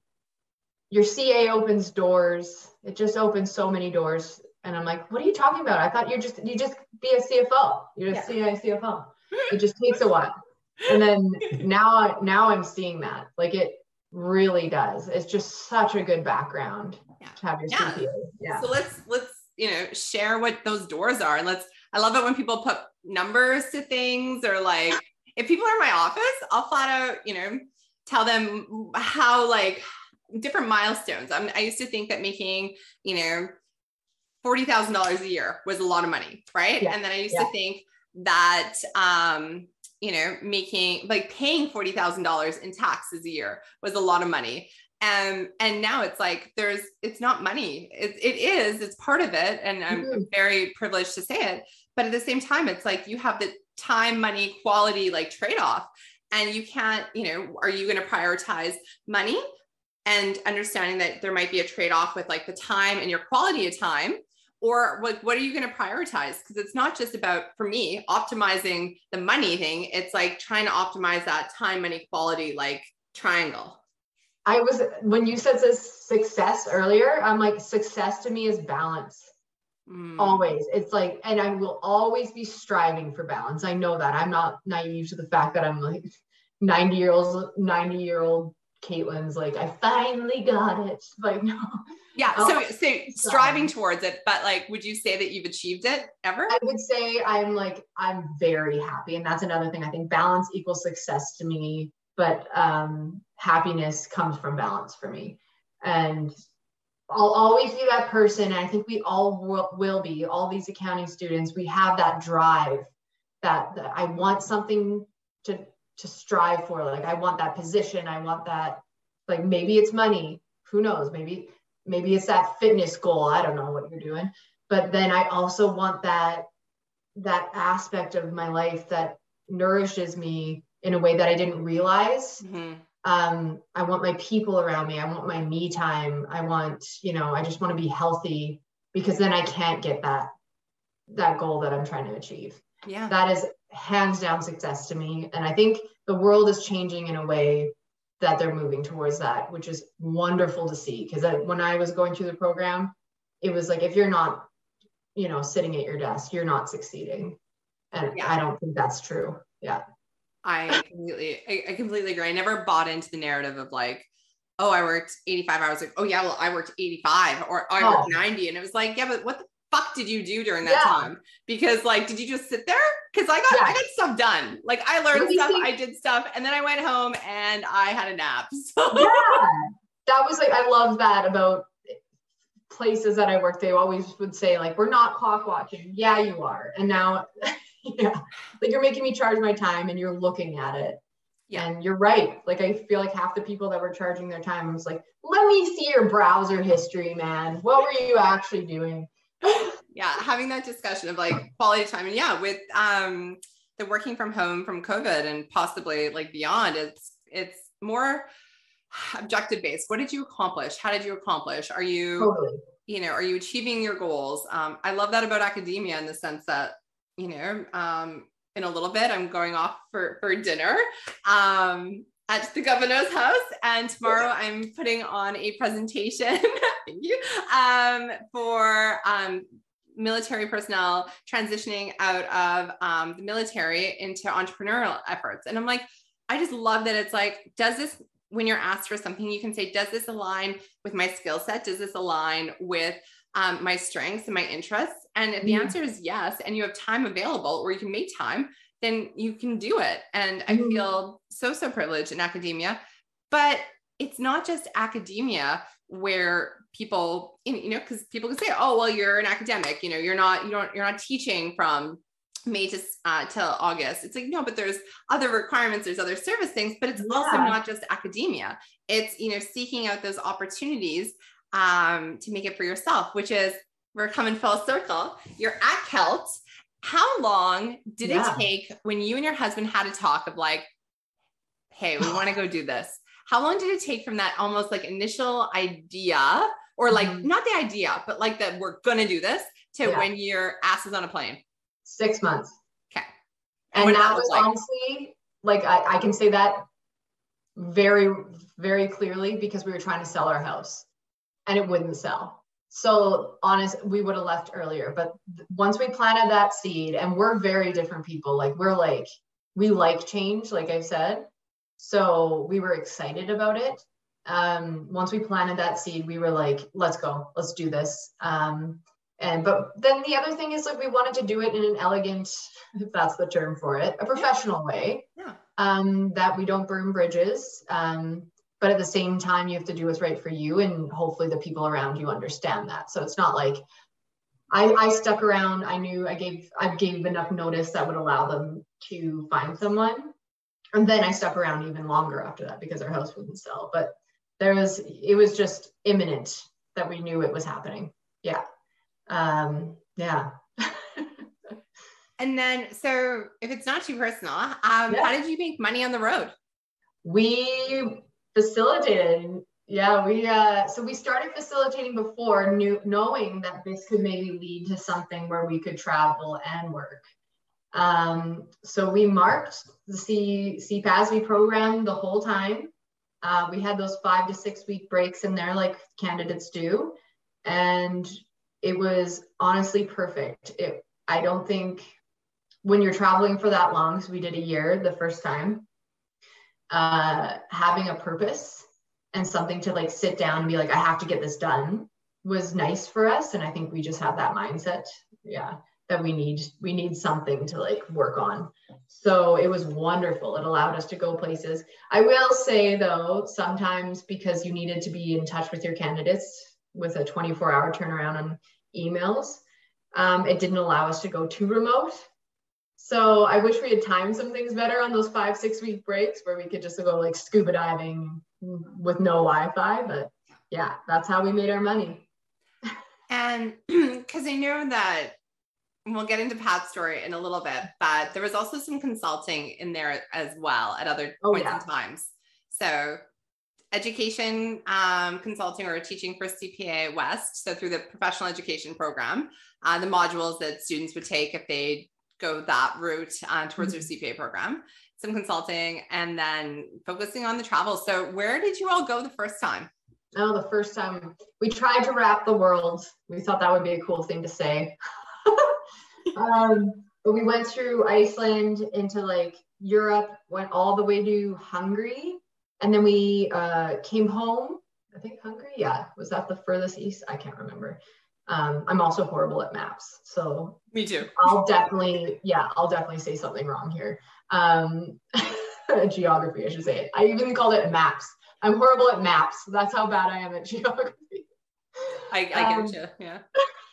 your CA opens doors. It just opens so many doors. And I'm like, what are you talking about? I thought you just you just be a CFO. You're a Yeah. CA CFO. It just takes a while. And then now now I'm seeing that. Like it really does. It's just such a good background Yeah. to have your Yeah. CPA. Yeah. So let's let's you know share what those doors are, and let's. I love it when people put numbers to things, or like if people are in my office, I'll flat out you know tell them how like different milestones. I'm, I used to think that making you know forty thousand dollars a year was a lot of money, right? Yeah. And then I used to think that um you know making like paying forty thousand dollars in taxes a year was a lot of money. Um, and now it's like there's it's not money. It, it is it's part of it and i'm Mhm. very privileged to say it. But at the same time it's like you have the time money quality like trade-off. And you can't you know are you going to prioritize money? And understanding that there might be a trade-off with like the time and your quality of time or like what are you going to prioritize? Because it's not just about for me optimizing the money thing. It's like trying to optimize that time money quality like triangle. I was when you said this success earlier, I'm like success to me is balance. Mm. always. It's like and i will always be striving for balance. I know that. I'm not naive to the fact that i'm like 90 year old 90 year old Katelyn's like, I finally got it. Like, no. Yeah. So, oh, so striving towards it, but like, would you say that you've achieved it ever? I would say I'm like, I'm very happy. And that's another thing. I think balance equals success to me, but um, happiness comes from balance for me. And I'll always be that person. And I think we all will, will be, all these accounting students, we have that drive that, that I want something to to strive for. Like I want that position. I want that, like maybe it's money. Who knows? Maybe, maybe it's that fitness goal. I don't know what you're doing. But then I also want that that aspect of my life that nourishes me in a way that I didn't realize. Mm-hmm um, I want my people around me. I want my me time. I want, you know, I just want to be healthy because then I can't get that that goal that I'm trying to achieve. Yeah. That is hands down success to me. And I think the world is changing in a way that they're moving towards that, which is wonderful to see. Because when I was going through the program, it was like if you're not, you know, sitting at your desk, you're not succeeding. And yeah. I don't think that's true. Yeah. I completely, I, I completely agree. I never bought into the narrative of like, oh, I worked 85 hours. Like, oh yeah, well, I worked 85 or oh, I worked 90. And it was like, yeah, but what the fuck did you do during that yeah. time? Because like, did you just sit there? Because I got yeah. I got stuff done. Like I learned stuff, think- I did stuff, and then I went home and I had a nap. So yeah, that was like I love that about places that I worked. They always would say like, "We're not clock watching." Yeah, you are. And now yeah like you're making me charge my time and you're looking at it yeah. and you're right like i feel like half the people that were charging their time I was like let me see your browser history man what were you actually doing yeah having that discussion of like quality time. And yeah with um the working from home from covid and possibly like beyond it's it's more objective based. What did you accomplish? How did you accomplish? Are you totally. you know are you achieving your goals? Um, i love that about academia in the sense that you know, um, in a little bit, I'm going off for, for dinner. Um, at the governor's house. And tomorrow I'm putting on a presentation thank you, um, for um, military personnel transitioning out of um, the military into entrepreneurial efforts. And I'm like, I just love that it's like, does this, when you're asked for something, you can say, does this align with my skill set? Does this align with um, my strengths and my interests? And if the mm-hmm. answer is yes, and you have time available or you can make time, then you can do it. And I mm-hmm. feel so, so privileged in academia. But it's not just academia where people, you know, because people can say, oh, well, you're an academic, you know, you're not, you don't, you're not teaching from May to uh, till August. It's like no, but there's other requirements, there's other service things, but it's yeah. also not just academia. It's you know seeking out those opportunities um, to make it for yourself, which is we're coming full circle. You're at Kelt. How long did yeah. it take when you and your husband had a talk of like, hey, we want to go do this? How long did it take from that almost like initial idea or like mm-hmm. not the idea, but like that we're going to do this to yeah. when your ass is on a plane? Six months. Okay. And, and that was like? honestly, like I, I can say that very, very clearly because we were trying to sell our house and it wouldn't sell. So honest, we would have left earlier. But once we planted that seed, and we're very different people. Like we're like we like change, like I said. So we were excited about it. Um, once we planted that seed, we were like, let's go, let's do this. Um, and but then the other thing is like we wanted to do it in an elegant, if that's the term for it, a professional yeah. way. Yeah. Um, that we don't burn bridges. Um, but at the same time you have to do what's right for you and hopefully the people around you understand that. So it's not like I, I stuck around. I knew i gave i gave enough notice that would allow them to find someone. And then i stuck around even longer after that because our house wouldn't sell. But there was it was just imminent that we knew it was happening. Yeah. Um yeah. And then so if it's not too personal um yeah. how did you make money on the road? We facilitated. Yeah we uh so we started facilitating before knew, knowing that this could maybe lead to something where we could travel and work. Um so we marked the c CASB program the whole time. Uh, we had those five to six week breaks in there like candidates do. And it was honestly perfect. It i don't think when you're traveling for that long because we did a year the first time uh, having a purpose and something to like sit down and be like, I have to get this done was nice for us. And I think we just have that mindset. Yeah. That we need we need something to like work on. So it was wonderful. It allowed us to go places. I will say though, sometimes because you needed to be in touch with your candidates with a 24 hour turnaround on emails, um, it didn't allow us to go too remote. So I wish we had timed some things better on those five, six week breaks where we could just go like scuba diving with no Wi-Fi. But yeah, that's how we made our money. And because I know that we'll get into Pat's story in a little bit, but there was also some consulting in there as well at other oh, points yeah. and times. So education um, consulting or teaching for CPA West. So through the professional education program, uh, the modules that students would take if they go that route uh, towards mm-hmm. their CPA program, some consulting, and then focusing on the travel. So where did you all go the first time? Oh, the first time we tried to wrap the world. We thought that would be a cool thing to say. um, but we went through Iceland into like Europe, went all the way to Hungary, and then we uh, came home. I think Hungary, yeah, was that the furthest east? I can't remember. Um, I'm also horrible at maps, so me too. I'll definitely, yeah, I'll definitely say something wrong here. Um, geography, I should say. I even called it maps. I'm horrible at maps. That's how bad I am at geography. I, I um, get you. Yeah.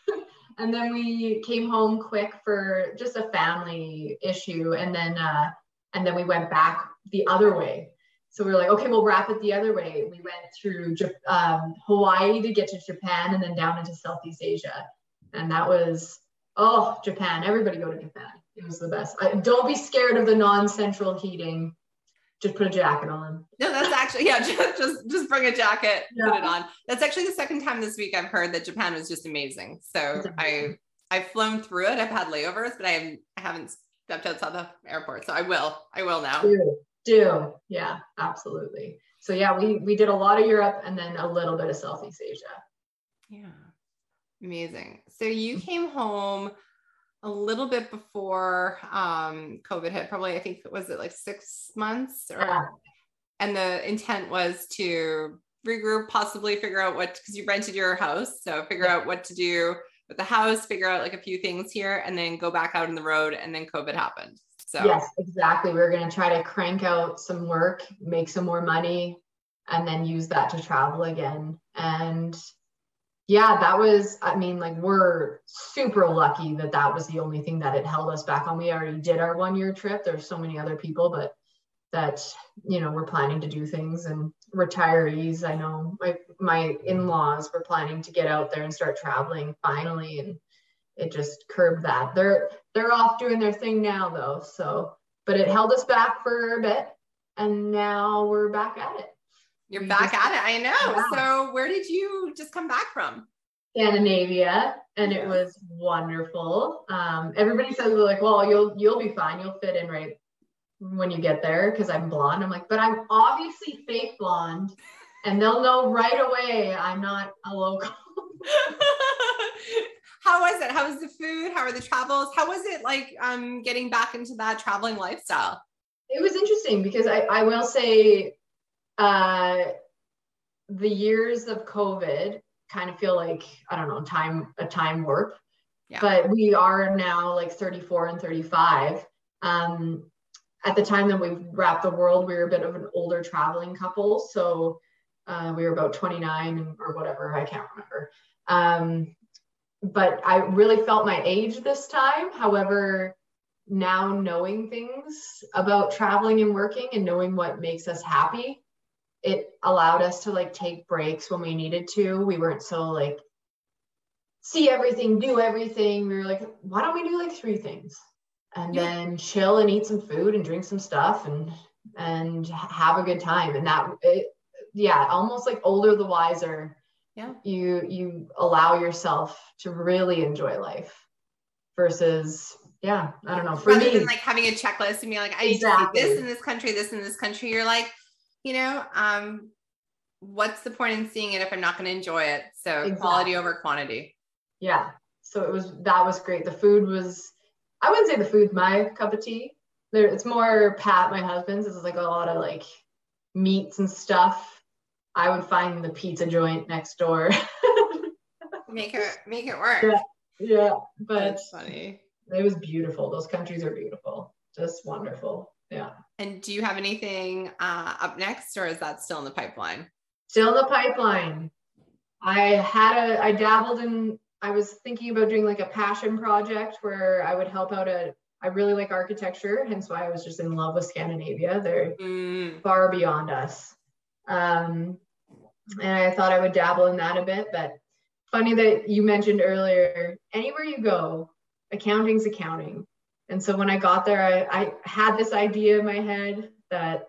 and then we came home quick for just a family issue, and then uh, and then we went back the other way. So we were like, okay, we'll wrap it the other way. We went through um, Hawaii to get to Japan, and then down into Southeast Asia, and that was oh Japan. Everybody go to Japan. It was the best. I, don't be scared of the non-central heating just put a jacket on. No, that's actually yeah, just just, just bring a jacket, yeah. put it on. That's actually the second time this week I've heard that Japan was just amazing. So I I've flown through it. I've had layovers, but I haven't stepped outside the airport. So I will. I will now. Do. yeah, absolutely. So yeah, we we did a lot of Europe and then a little bit of Southeast Asia. Yeah. Amazing. So you came home a little bit before um, COVID hit, probably I think was it like six months or yeah. and the intent was to regroup, possibly figure out what because you rented your house. So figure yeah. out what to do with the house, figure out like a few things here, and then go back out on the road. And then COVID happened. So yes, exactly. We are gonna try to crank out some work, make some more money, and then use that to travel again. And yeah, that was, I mean, like we're super lucky that that was the only thing that it held us back on. We already did our one year trip. There's so many other people, but that, you know, we're planning to do things and retirees. I know my, my in-laws were planning to get out there and start traveling finally. And it just curbed that. They're, they're off doing their thing now though. So, but it held us back for a bit and now we're back at it. You're back at it. I know. Yeah. So where did you just come back from? Scandinavia, and it was wonderful. Um, everybody says like, "Well, you'll you'll be fine. You'll fit in right when you get there." Because I'm blonde. I'm like, but I'm obviously fake blonde, and they'll know right away I'm not a local. How was it? How was the food? How are the travels? How was it like um, getting back into that traveling lifestyle? It was interesting because I, I will say uh, the years of COVID kind of feel like I don't know time a time warp. Yeah. But we are now like 34 and 35. Um, at the time that we wrapped the world, we were a bit of an older traveling couple. So uh, we were about 29 or whatever, I can't remember. Um, but I really felt my age this time. However, now knowing things about traveling and working and knowing what makes us happy, it allowed us to like take breaks when we needed to. We weren't so like see everything, do everything. We were like, why don't we do like three things? And yeah. then chill and eat some food and drink some stuff and and have a good time. And that it, yeah, almost like older the wiser. Yeah. You you allow yourself to really enjoy life versus yeah, I don't know. For Rather me, than like having a checklist and being like, I need exactly. to see this in this country, this in this country. You're like, you know, um, what's the point in seeing it if I'm not going to enjoy it? So exactly. quality over quantity. Yeah. So it was, that was great. The food was, I wouldn't say the food my cup of tea. There, it's more Pat, my husband's. It's like a lot of like meats and stuff. I would find the pizza joint next door. make it make it work. Yeah, yeah. But That's funny. it was beautiful. Those countries are beautiful. Just wonderful. Yeah. And do you have anything uh, up next, or is that still in the pipeline? Still in the pipeline. I had a I dabbled in I was thinking about doing like a passion project where I would help out a I really like architecture, hence why I was just in love with Scandinavia. They're Mm, far beyond us. Um, and I thought I would dabble in that a bit, but funny that you mentioned earlier, anywhere you go, accounting's accounting. And so when I got there, I, I had this idea in my head that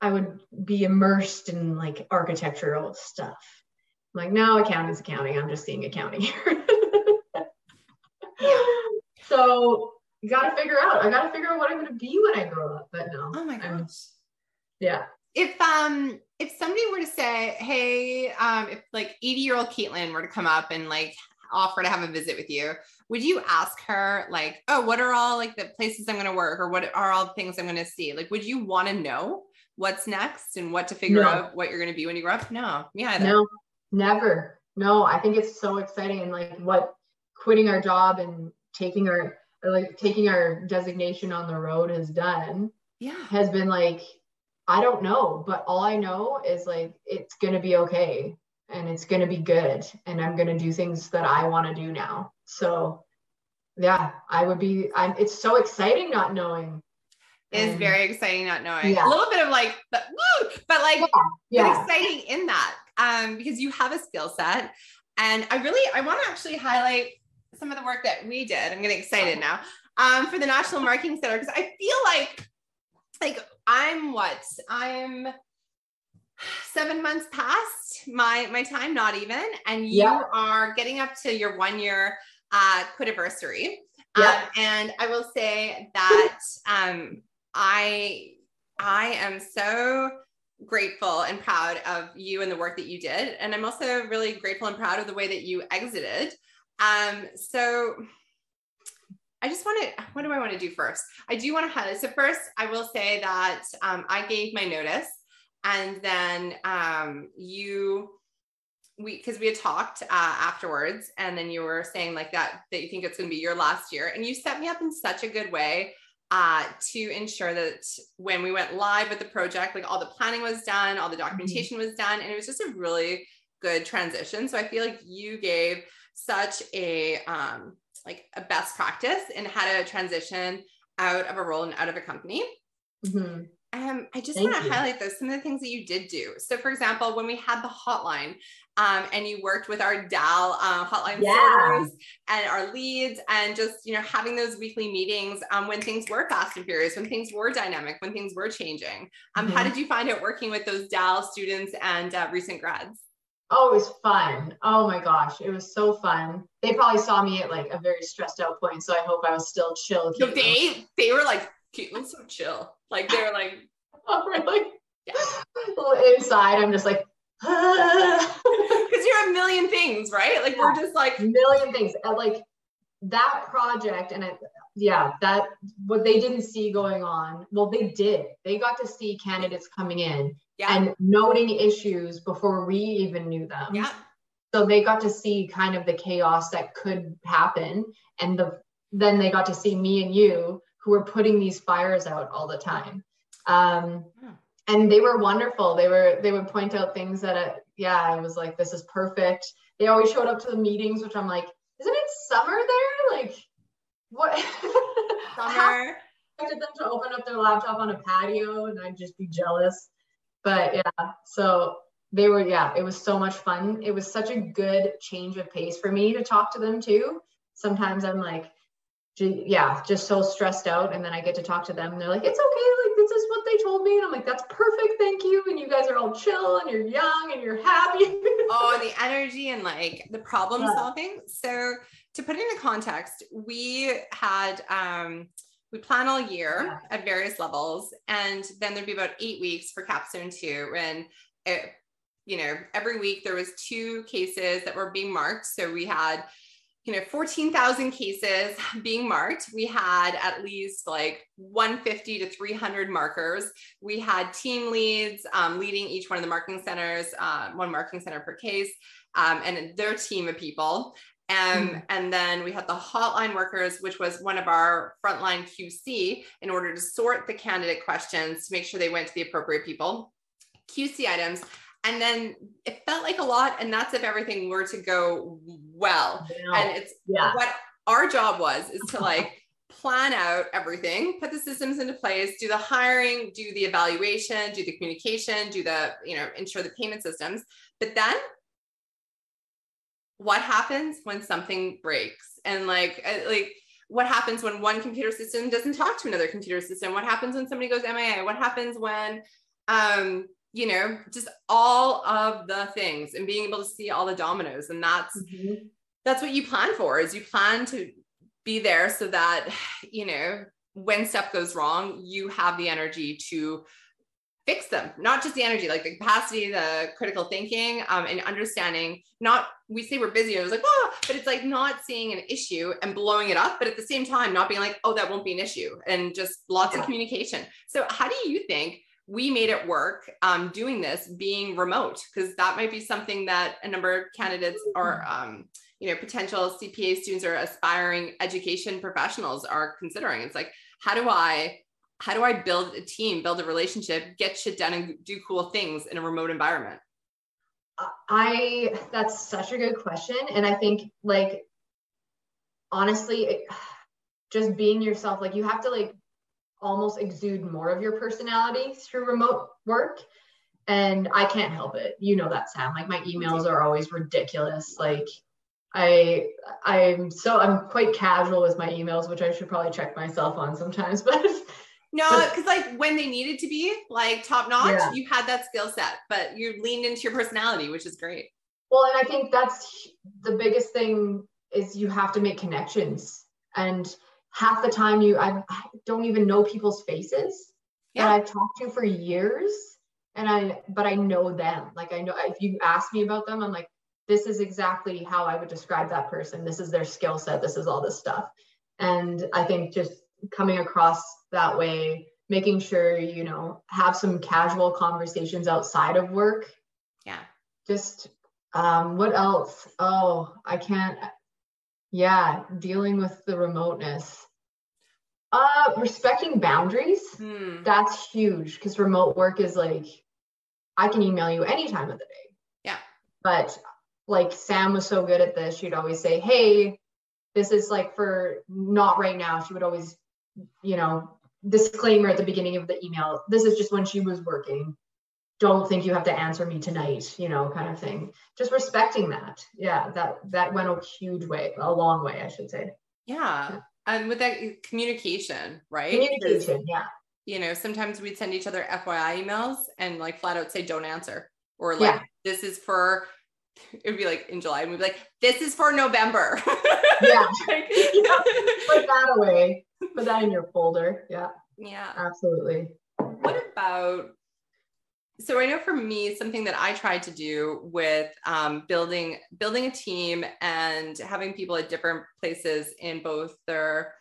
I would be immersed in like architectural stuff. I'm like, no, accounting's accounting. I'm just seeing accounting here. so you got to figure out. I got to figure out what I'm going to be when I grow up. But no. oh my I'm- yeah. if um if somebody were to say hey um if like 80 year old Katelyn were to come up and like offer to have a visit with you would you ask her like oh what are all like the places i'm going to work or what are all the things i'm going to see? Like would you want to know what's next and what to figure No. out what you're going to be when you grow up? No. Me either. No, never. No, I think it's so exciting and like what quitting our job and taking our like taking our designation on the road has done yeah. has been like I don't know, but all I know is like it's going to be okay and it's going to be good and I'm going to do things that I want to do now. So yeah, I would be I'm it's so exciting not knowing. it's And- very exciting not knowing Yeah. a little bit of like but woo but like yeah, but yeah. exciting in that um, because you have a skill set. And I really, I want to actually highlight some of the work that we did. I'm getting excited now um, for the National Marketing Center because I feel like, like I'm what I'm seven months past my my time, not even, and you Yeah. are getting up to your one year uh, quitiversary. Yeah. Um, and I will say that um, I I am so grateful and proud of you and the work that you did. And I'm also really grateful and proud of the way that you exited. Um, so I just want to, what do I want to do first? I do want to highlight. So first, I will say that um, I gave my notice and then um, you, we, cause we had talked uh, afterwards and then you were saying like that, that you think it's going to be your last year and you set me up in such a good way uh, to ensure that when we went live with the project, like all the planning was done, all the documentation was done, and it was just a really good transition. So I feel like you gave such a um, like a best practice in how to transition out of a role and out of a company. Mhm. Um, I just want to highlight those some of the things that you did do. So, for example, when we had the hotline, um, and you worked with our DAL uh, hotline Yeah. servers and our leads, and just you know having those weekly meetings um, when things were fast and furious, when things were dynamic, when things were changing. Um, How Mhm. did you find it working with those DAL students and uh, recent grads? Oh, it was fun. Oh my gosh, it was so fun. They probably saw me at like a very stressed out point, so I hope I was still chill. No, they they were like, Katelyn's so chill. Like they were like, Oh, really? Yeah. Well, Inside, I'm just like, because you're a million things, right? Like we're just like, million things. Like that project, and it, yeah, that what they didn't see going on. Well, they did. They got to see candidates coming in yeah, and noting issues before we even knew them. yeah, so they got to see kind of the chaos that could happen and the then they got to see me and you who were putting these fires out all the time. Um, Yeah. and they were wonderful. They were they would point out things that uh, yeah i was like this is perfect. They always showed up to the meetings which i'm like isn't it summer there? Like what? Summer. I expected them to open up their laptop on a patio and i'd just be jealous but yeah so they were yeah it was so much fun. It was such a good change of pace for me to talk to them too. Sometimes i'm like yeah just so stressed out and then i get to talk to them and they're like it's okay like this is what they told me. And i'm like that's perfect thank you. And you guys are all chill and you're young and you're happy. Oh, the energy and like the problem Yeah. solving. So to put it into context, we had um we plan all year at various levels, and then there'd be about eight weeks for capstone two. And it, you know, every week there was two cases that were being marked. So we had you know 14,000 cases being marked. We had at least like 150 to 300 markers. We had team leads um, leading each one of the marking centers, uh, one marking center per case, um, and their team of people. Um, mm. And then we had the hotline workers, which was one of our frontline QC in order to sort the candidate questions to make sure they went to the appropriate people. QC items and then it felt like a lot and that's if everything were to go well and it's yeah. what our job was is to like plan out everything put the systems into place do the hiring do the evaluation do the communication do the you know ensure the payment systems but then what happens when something breaks and like uh, like what happens when one computer system doesn't talk to another computer system what happens when somebody goes mia what happens when um you know, just all of the things and being able to see all the dominoes. And that's mm-hmm. that's what you plan for is you plan to be there so that, you know, when stuff goes wrong, you have the energy to fix them not just the energy like the capacity the critical thinking um, and understanding not we say we're busy and it was like oh but it's like not seeing an issue and blowing it up but at the same time not being like oh that won't be an issue and just lots yeah. of communication so how do you think we made it work um, doing this being remote because that might be something that a number of candidates or mm-hmm. um, you know potential cpa students or aspiring education professionals are considering it's like how do i how do i build a team build a relationship get shit done and do cool things in a remote environment i that's such a good question and i think like honestly just being yourself like you have to like almost exude more of your personality through remote work. And I can't help it. You know that, Sam. Like my emails are always ridiculous. Like I I'm so I'm quite casual with my emails, which I should probably check myself on sometimes, but no, because like when they needed to be like top notch, yeah. you had that skill set, but you leaned into your personality, which is great. Well, and I think that's the biggest thing is you have to make connections. And half the time you I, I don't even know people's faces yeah. that I've talked to for years and I but I know them like I know if you ask me about them I'm like this is exactly how I would describe that person this is their skill set this is all this stuff and I think just coming across that way making sure you know have some casual conversations outside of work yeah just um what else oh I can't yeah dealing with the remoteness uh, respecting boundaries. Hmm. That's huge because remote work is like, I can email you any time of the day. Yeah. But like Sam was so good at this, she'd always say, Hey, this is like for not right now. She would always, you know, disclaimer at the beginning of the email. This is just when she was working. Don't think you have to answer me tonight, you know, kind of thing. Just respecting that. Yeah, that that went a huge way, a long way, I should say. Yeah and with that eh, communication, right? Communication, yeah. You know, sometimes we'd send each other FYI emails and like flat out say, don't answer. Or like, yeah. this is for, it would be like in July, and we'd be like, this is for November. yeah. yeah. Put that away. Put that in your folder. Yeah. Yeah. Absolutely. What about so I know for me, something that I tried to do with um, building building a team and having people at different places in both their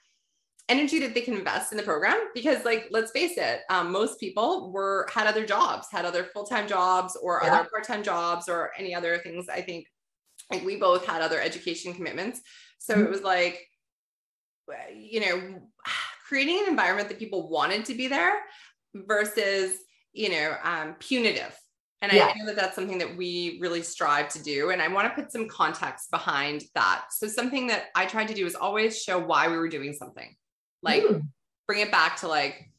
energy that they can invest in the program because like let's face it um, most people were had other jobs had other full-time jobs or yeah. other part-time jobs or any other things i think like we both had other education commitments so mm-hmm. it was like you know creating an environment that people wanted to be there versus you know, um, punitive. And yeah. I know that that's something that we really strive to do. And I want to put some context behind that. So, something that I tried to do is always show why we were doing something, like mm. bring it back to like,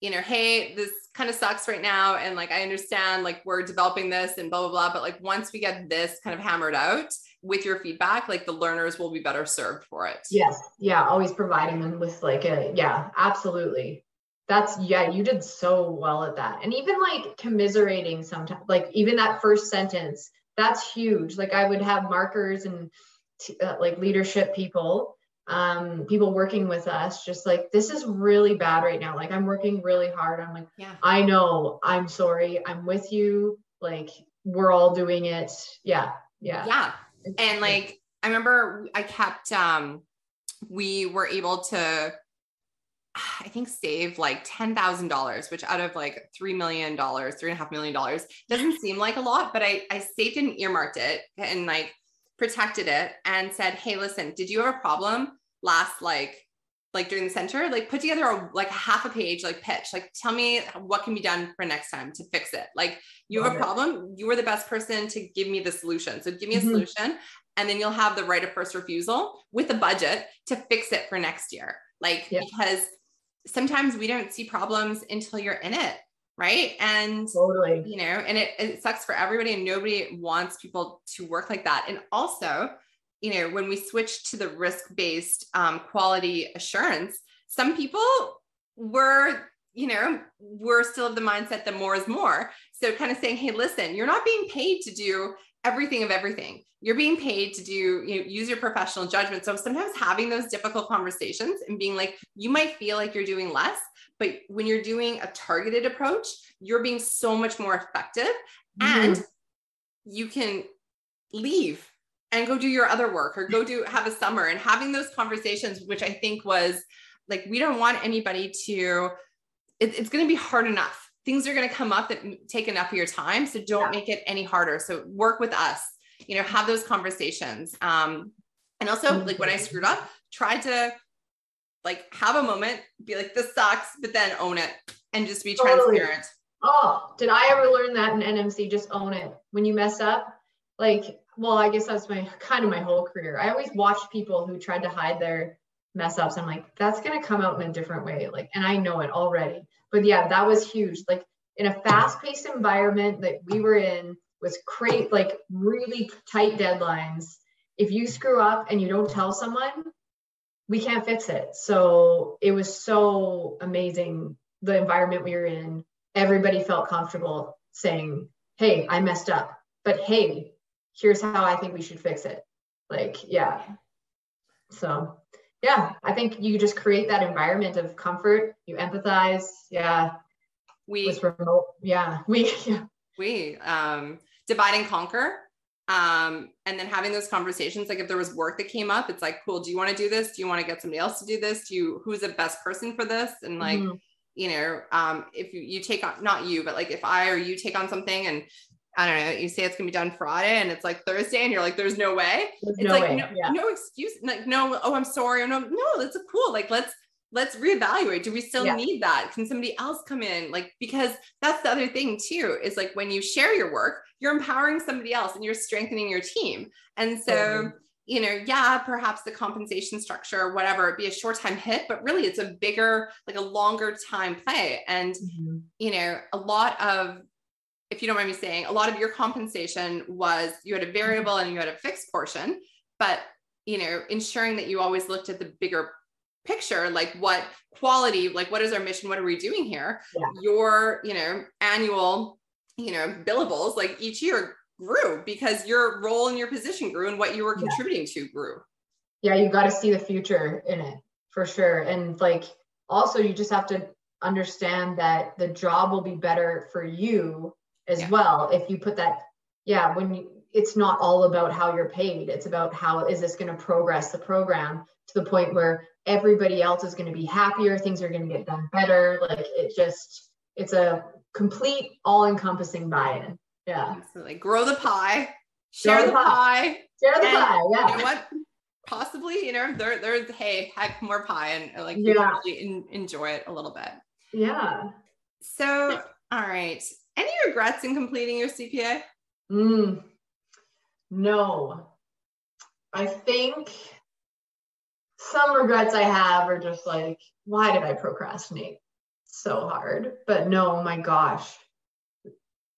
you know, hey, this kind of sucks right now. And like, I understand like we're developing this and blah, blah, blah. But like, once we get this kind of hammered out with your feedback, like the learners will be better served for it. Yes. Yeah. Always providing them with like a, yeah, absolutely that's yeah you did so well at that and even like commiserating sometimes like even that first sentence that's huge like i would have markers and t- uh, like leadership people um people working with us just like this is really bad right now. Like i'm working really hard. I'm like yeah. I know i'm sorry. I'm with you. Like we're all doing it. Yeah. Yeah. Yeah. And like I remember I kept um we were able to I think save like ten thousand dollars, which out of like three million dollars, three and a half million dollars doesn't seem like a lot, but I I saved and earmarked it and like protected it and said, hey, listen, did you have a problem last like like during the center? Like put together a, like half a page like pitch, like tell me what can be done for next time to fix it. Like you have a problem, you were the best person to give me the solution. So give me a mm-hmm. solution, and then you'll have the right of first refusal with a budget to fix it for next year. Like because sometimes we don't see problems until you're in it right and totally you know and it, it sucks for everybody and nobody wants people to work like that and also you know when we switch to the risk based um, quality assurance some people were you know we're still of the mindset that more is more so kind of saying hey listen you're not being paid to do everything of everything. You're being paid to do, you know, use your professional judgment. So sometimes having those difficult conversations and being like, you might feel like you're doing less, but when you're doing a targeted approach, you're being so much more effective mm-hmm. and you can leave and go do your other work or go do have a summer and having those conversations, which I think was like, we don't want anybody to, it, it's going to be hard enough things are going to come up that take enough of your time. So don't yeah. make it any harder. So work with us, you know, have those conversations. Um, and also mm-hmm. like when I screwed up, try to like have a moment, be like, this sucks, but then own it and just be totally. transparent. Oh, did I ever learn that in NMC? Just own it. When you mess up, like, well, I guess that's my kind of my whole career. I always watched people who tried to hide their mess ups. I'm like, that's gonna come out in a different way. Like, and I know it already but yeah, that was huge. Like in a fast-paced environment that we were in was create like really tight deadlines. If you screw up and you don't tell someone, we can't fix it. So it was so amazing the environment we were in. Everybody felt comfortable saying, Hey, I messed up, but hey, here's how I think we should fix it. Like, yeah. So yeah, I think you just create that environment of comfort. You empathize. Yeah. We was remote. Yeah. We yeah. we um divide and conquer. Um, and then having those conversations, like if there was work that came up, it's like, cool, do you want to do this? Do you want to get somebody else to do this? Do you who's the best person for this? And like, mm-hmm. you know, um, if you, you take on not you, but like if I or you take on something and I don't know, you say it's gonna be done Friday and it's like Thursday and you're like, there's no way. There's it's no like way. No, yeah. no, excuse, like no, oh, I'm sorry. No, no, that's a cool. Like let's let's reevaluate. Do we still yeah. need that? Can somebody else come in? Like, because that's the other thing too, is like when you share your work, you're empowering somebody else and you're strengthening your team. And so mm-hmm. you know, yeah, perhaps the compensation structure or whatever, it'd be a short time hit, but really it's a bigger, like a longer time play. And, mm-hmm. you know, a lot of if you don't mind me saying, a lot of your compensation was you had a variable and you had a fixed portion, but you know, ensuring that you always looked at the bigger picture, like what quality, like what is our mission, what are we doing here? Yeah. Your, you know, annual, you know, billables, like each year grew because your role in your position grew and what you were contributing yeah. to grew. Yeah, you got to see the future in it for sure. And like also you just have to understand that the job will be better for you as yeah. well if you put that yeah when you it's not all about how you're paid. It's about how is this going to progress the program to the point where everybody else is going to be happier things are going to get done better like it just it's a complete all-encompassing buy-in. Yeah. Absolutely. Grow the pie. Share grow the, pie. pie. Share the pie yeah. you know what? Possibly you know there, there's hey heck more pie and like yeah. really in, enjoy it a little bit. Yeah. So all right any regrets in completing your CPA? Mm, no. I think some regrets I have are just like, why did I procrastinate so hard? But no, my gosh.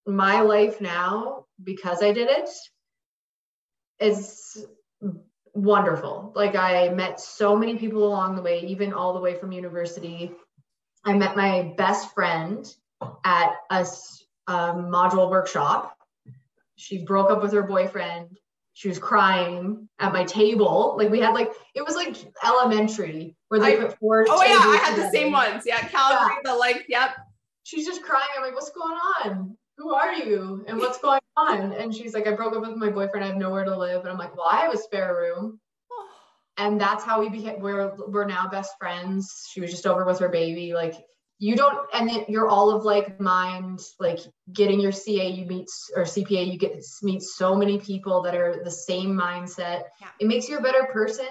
My life now, because I did it, is wonderful. Like I met so many people along the way, even all the way from university. I met my best friend at a um, module workshop. She broke up with her boyfriend. She was crying at my table. Like we had like it was like elementary where they I, put four. Oh yeah, I had the same ones. Yeah, Calgary. Yeah. The like, yep. She's just crying. I'm like, what's going on? who are you and what's going on? And she's like, I broke up with my boyfriend. I have nowhere to live. And I'm like, well, I have a spare room. And that's how we became, we're, we're now best friends. She was just over with her baby. Like you don't, and then you're all of like mind, like getting your CA, you meet, or CPA, you get meet so many people that are the same mindset. Yeah. It makes you a better person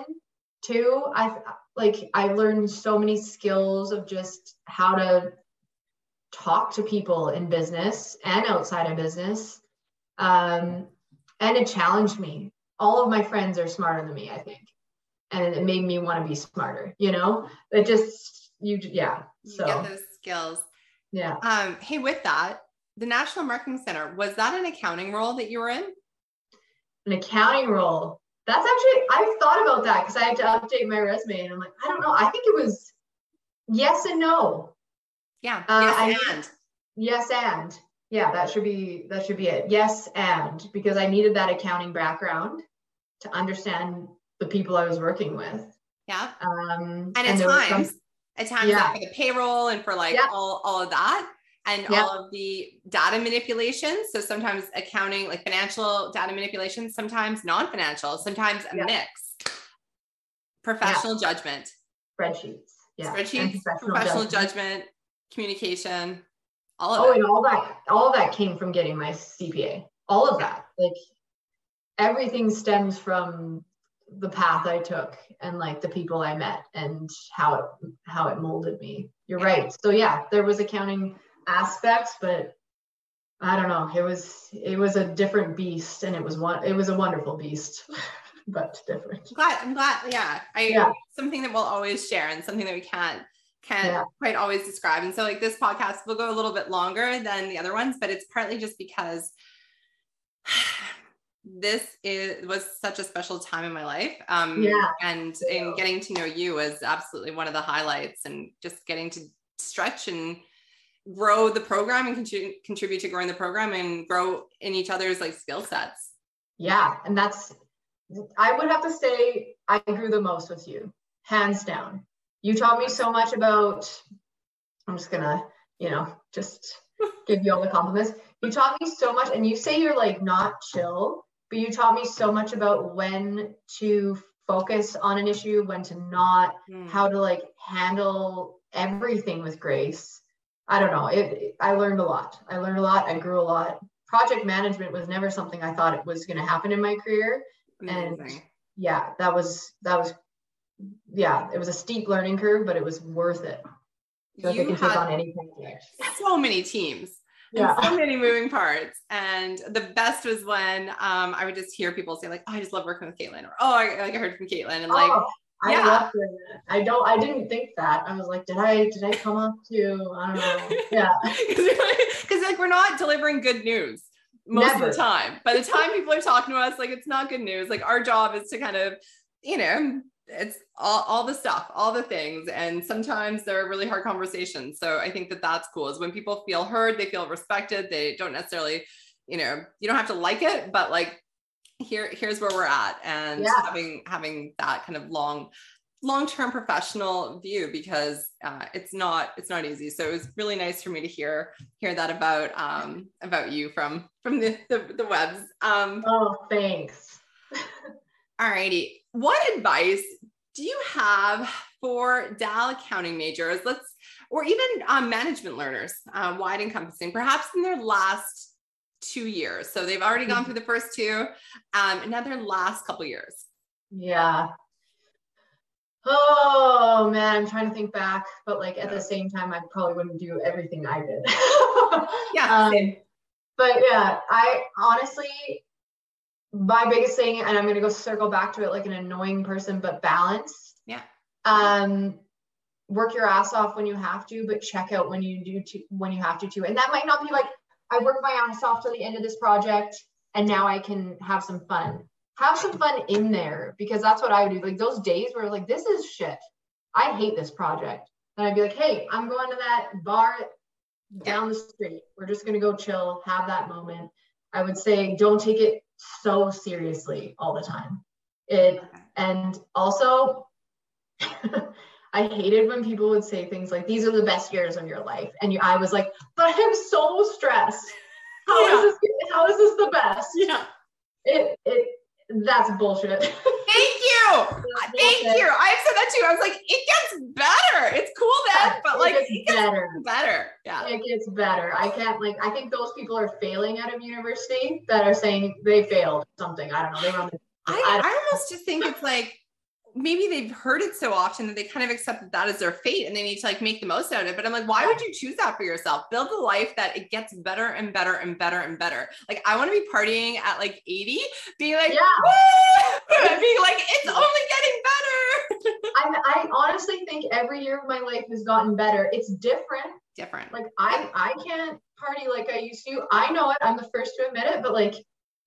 too. I like, I learned so many skills of just how to talk to people in business and outside of business. Um, and it challenged me. All of my friends are smarter than me, I think. And it made me want to be smarter, you know? It just, you, yeah. You get those skills. yeah. Um, hey, with that, the National Marketing Center, was that an accounting role that you were in? An accounting role. That's actually, I thought about that because I had to update my resume and I'm like, I don't know. I think it was yes and no. Yeah. Uh, yes, and. Yes, and yeah, that should be that should be it. Yes, and because I needed that accounting background to understand the people I was working with. Yeah. Um, And at there was some- times, at times Yeah. for the payroll and for like all, all of that and all of the data manipulation. So sometimes accounting, like financial data manipulation, sometimes non-financial, sometimes a mix. Professional judgment, spreadsheets, yeah, and spreadsheets, professional, judgment. communication, all of Oh, it. and all that, all of that came from getting my CPA. All of that, like everything stems from the path I took and like the people I met and how it how it molded me. You're right. So yeah, there was accounting aspects, but I don't know. It was it was a different beast, and it was one. It was a wonderful beast, but different. I'm glad. I'm glad. Yeah. I Yeah. something that we'll always share and something that we can't can't Yeah. quite always describe. And so like this podcast will go a little bit longer than the other ones, but it's partly just because this is was such a special time in my life. Um Yeah. and in getting to know you was absolutely one of the highlights and just getting to stretch and grow the program and contribute contribute to growing the program and grow in each other's like skill sets. Yeah, and that's I would have to say I grew the most with you, hands down. You taught me so much about I'm just gonna, you know, just give you all the compliments. You taught me so much, and you say you're like not chill, but you taught me so much about when to focus on an issue, when to not, Hmm. how to like handle everything with grace. I don't know. It, it- I learned a lot. I learned a lot. I grew a lot. Project management was never something I thought it was going to happen in my career. and- Amazing. Yeah, that was that was yeah, it was a steep learning curve, but it was worth it. So You can take had so many teams Yeah. so many moving parts. And the best was when um, I would just hear people say like, "Oh, I just love working with Katelyn," or "Oh, I, like I heard from Katelyn," and like, oh, I yeah. I don't I didn't think that. I was like, did I did I come up to I don't know. Yeah. because like we're not delivering good news most of the time. By the time people are talking to us, like it's not good news. Like our job is to kind of, you know, it's all, all the stuff, all the things, and sometimes they're really hard conversations. So I think that that's cool. Is when people feel heard, they feel respected. They don't necessarily, you know, you don't have to like it, but like here, here's where we're at, and Yeah. having having that kind of long long-term professional view because uh, it's not it's not easy so it was really nice for me to hear hear that about um about you from from the the, the webs um Oh, thanks. all righty what advice do you have for dal accounting majors? Let's or even um, management learners uh, wide encompassing perhaps in their last two years. So they've already gone through the first two um their last couple years. Yeah. Oh man, I'm trying to think back, but like at the same time, I probably wouldn't do everything I did. Yeah, Um, but yeah, I honestly, my biggest thing, and I'm gonna go circle back to it like an annoying person, but balance. Yeah. Um, work your ass off when you have to, but check out when you do to when you have to too. And that might not be like I work my ass off till the end of this project, and now I can have some fun. Have some fun in there because that's what I would do. Like those days where like this is shit. I hate this project. And I'd be like, hey, I'm going to that bar down the street. We're just gonna go chill, have that moment. I would say don't take it so seriously all the time. It and also I hated when people would say things like these are the best years of your life. And you, I was like, but I'm so stressed. How Yeah. is this? How is this the best? Yeah. It it that's bullshit. Thank you. Thank you. I've said that too. I was like, it gets better. It's cool then, but like it it gets gets better. better. Yeah. It gets better. I can't like. I think those people are failing out of university that are saying they failed something. I don't know. They were on the. I, I I almost just think it's like maybe they've heard it so often that they kind of accept that that is their fate and they need to like make the most out of it. But I'm like, why would you choose that for yourself? Build a life that it gets better and better and better and better. Like I want to be partying at like 80, being like, Yeah. Being like, it's only getting better. I, I honestly think every year of my life has gotten better. It's different. Different. Like I I can't party like I used to. I know it. I'm the first to admit it. But like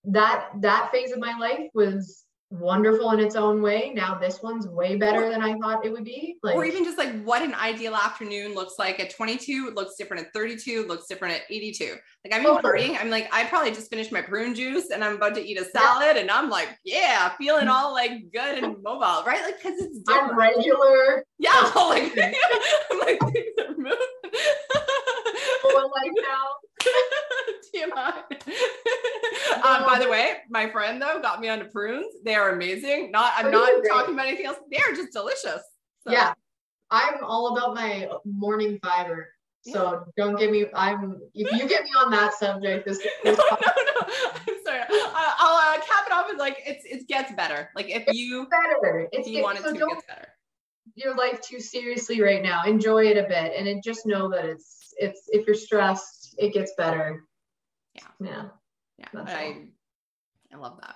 that that phase of my life was wonderful in its own way. Now this one's way better than I thought it would be. Like or even just like what an ideal afternoon looks like at 22 it looks different at 32 looks different at 82 like i'm Totally. partying i'm like i probably just finished my prune juice and i'm about to eat a salad and i'm like yeah feeling mm-hmm. all like good and mobile right like because it's different I'm regular. yeah like i'm like things are moving Full life now. TMI. um, by the way, my friend though got me onto prunes. They are amazing. Not, I'm not great. talking about anything else. They are just delicious. So- Yeah. I'm all about my morning fiber. So don't get me. I'm if you get me on that subject, this, no, this no, no. I'm sorry. I, I'll uh, cap it off as like it's it gets better. Like if you better. if It's you get- want it so to, it don't gets better. your life too seriously right now. Enjoy it a bit, and it, just know that it's it's if you're stressed, it gets better. Yeah. Yeah. Yeah, That's I I love that.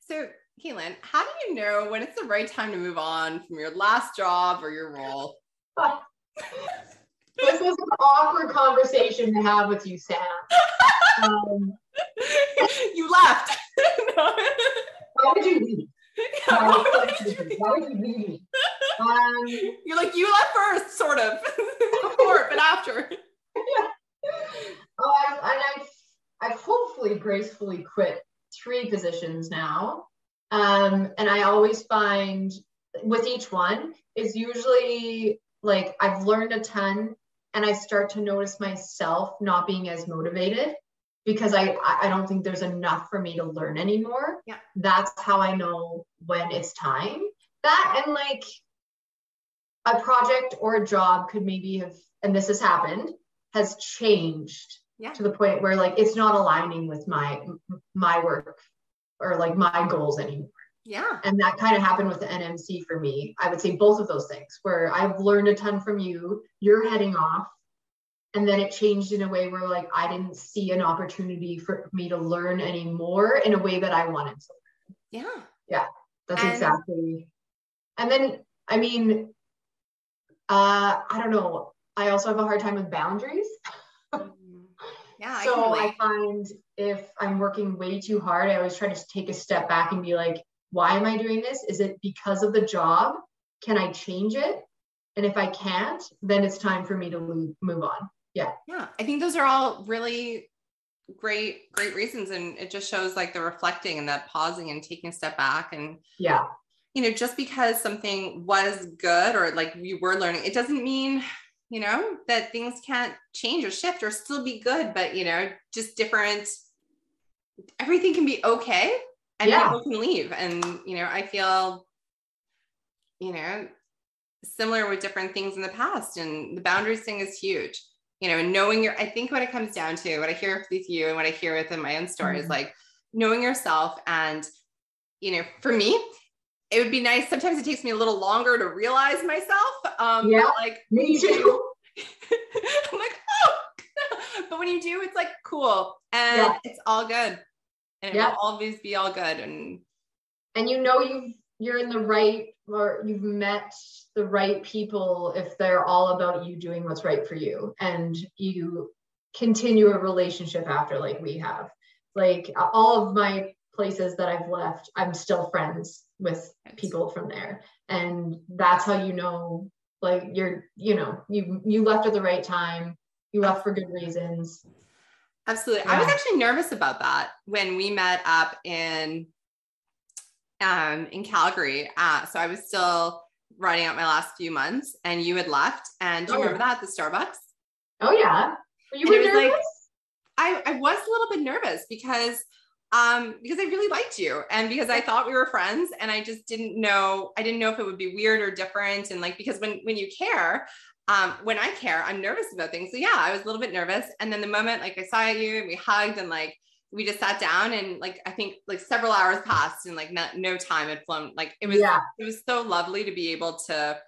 So, Katelyn, how do you know when it's the right time to move on from your last job or your role? this is an awkward conversation to have with you, Sam. Um, you left. No. why would you leave? Yeah, Why why would would you you- leave? Why would you leave me? Um, You're like you left first, sort of before, but after. Yeah. Oh, I've, and I've, I've hopefully gracefully quit three positions now. Um, and I always find with each one is usually like I've learned a ton and I start to notice myself not being as motivated because I, I don't think there's enough for me to learn anymore. Yeah. That's how I know when it's time. That and like a project or a job could maybe have, and this has happened, has changed Yeah. to the point where like it's not aligning with my my work or like my goals anymore Yeah. and that kind of happened with the nmc for me i would say both of those things where i've learned a ton from you you're heading off and then it changed in a way where like i didn't see an opportunity for me to learn anymore in a way that i wanted to Yeah. Yeah that's And- exactly and then i mean uh i don't know i also have a hard time with boundaries Yeah. I so can I find if I'm working way too hard, I always try to take a step back and be like, why am I doing this? Is it because of the job? Can I change it? And if I can't, then it's time for me to move on. Yeah. Yeah. I think those are all really great, great reasons. And it just shows like the reflecting and that pausing and taking a step back and Yeah. you know, just because something was good or like you were learning, it doesn't mean, you know, that things can't change or shift or still be good, but you know, just different, everything can be okay and Yeah. people can leave. And, you know, I feel, you know, similar with different things in the past. And the boundaries thing is huge. You know, knowing your, I think what it comes down to, what I hear with you and what I hear within my own story is Mhm. like knowing yourself and you know, for me, it would be nice. Sometimes it takes me a little longer to realize myself. Um, Yeah, like Me too. I'm like, oh, but when you do, it's like cool and Yeah. it's all good. And it Yeah. will always be all good. And And you know you've you're in the right or you've met the right people if they're all about you doing what's right for you and you continue a relationship after like we have. Like all of my places that I've left, I'm still friends with people from there and that's how you know like you're you know you you left at the right time you left for good reasons Absolutely. I was actually nervous about that when we met up in um in Calgary. Uh, so I was still writing out my last few months and you had left. And do you Oh, remember that at the Starbucks? oh yeah were you were was like- nervous I, I was a little bit nervous because um because I really liked you and because I thought we were friends and I just didn't know I didn't know if it would be weird or different and like because when when you care um when I care I'm nervous about things so yeah I was a little bit nervous and then the moment like I saw you and we hugged and like we just sat down and like I think like several hours passed and like no, no time had flown like it was yeah. it was so lovely to be able to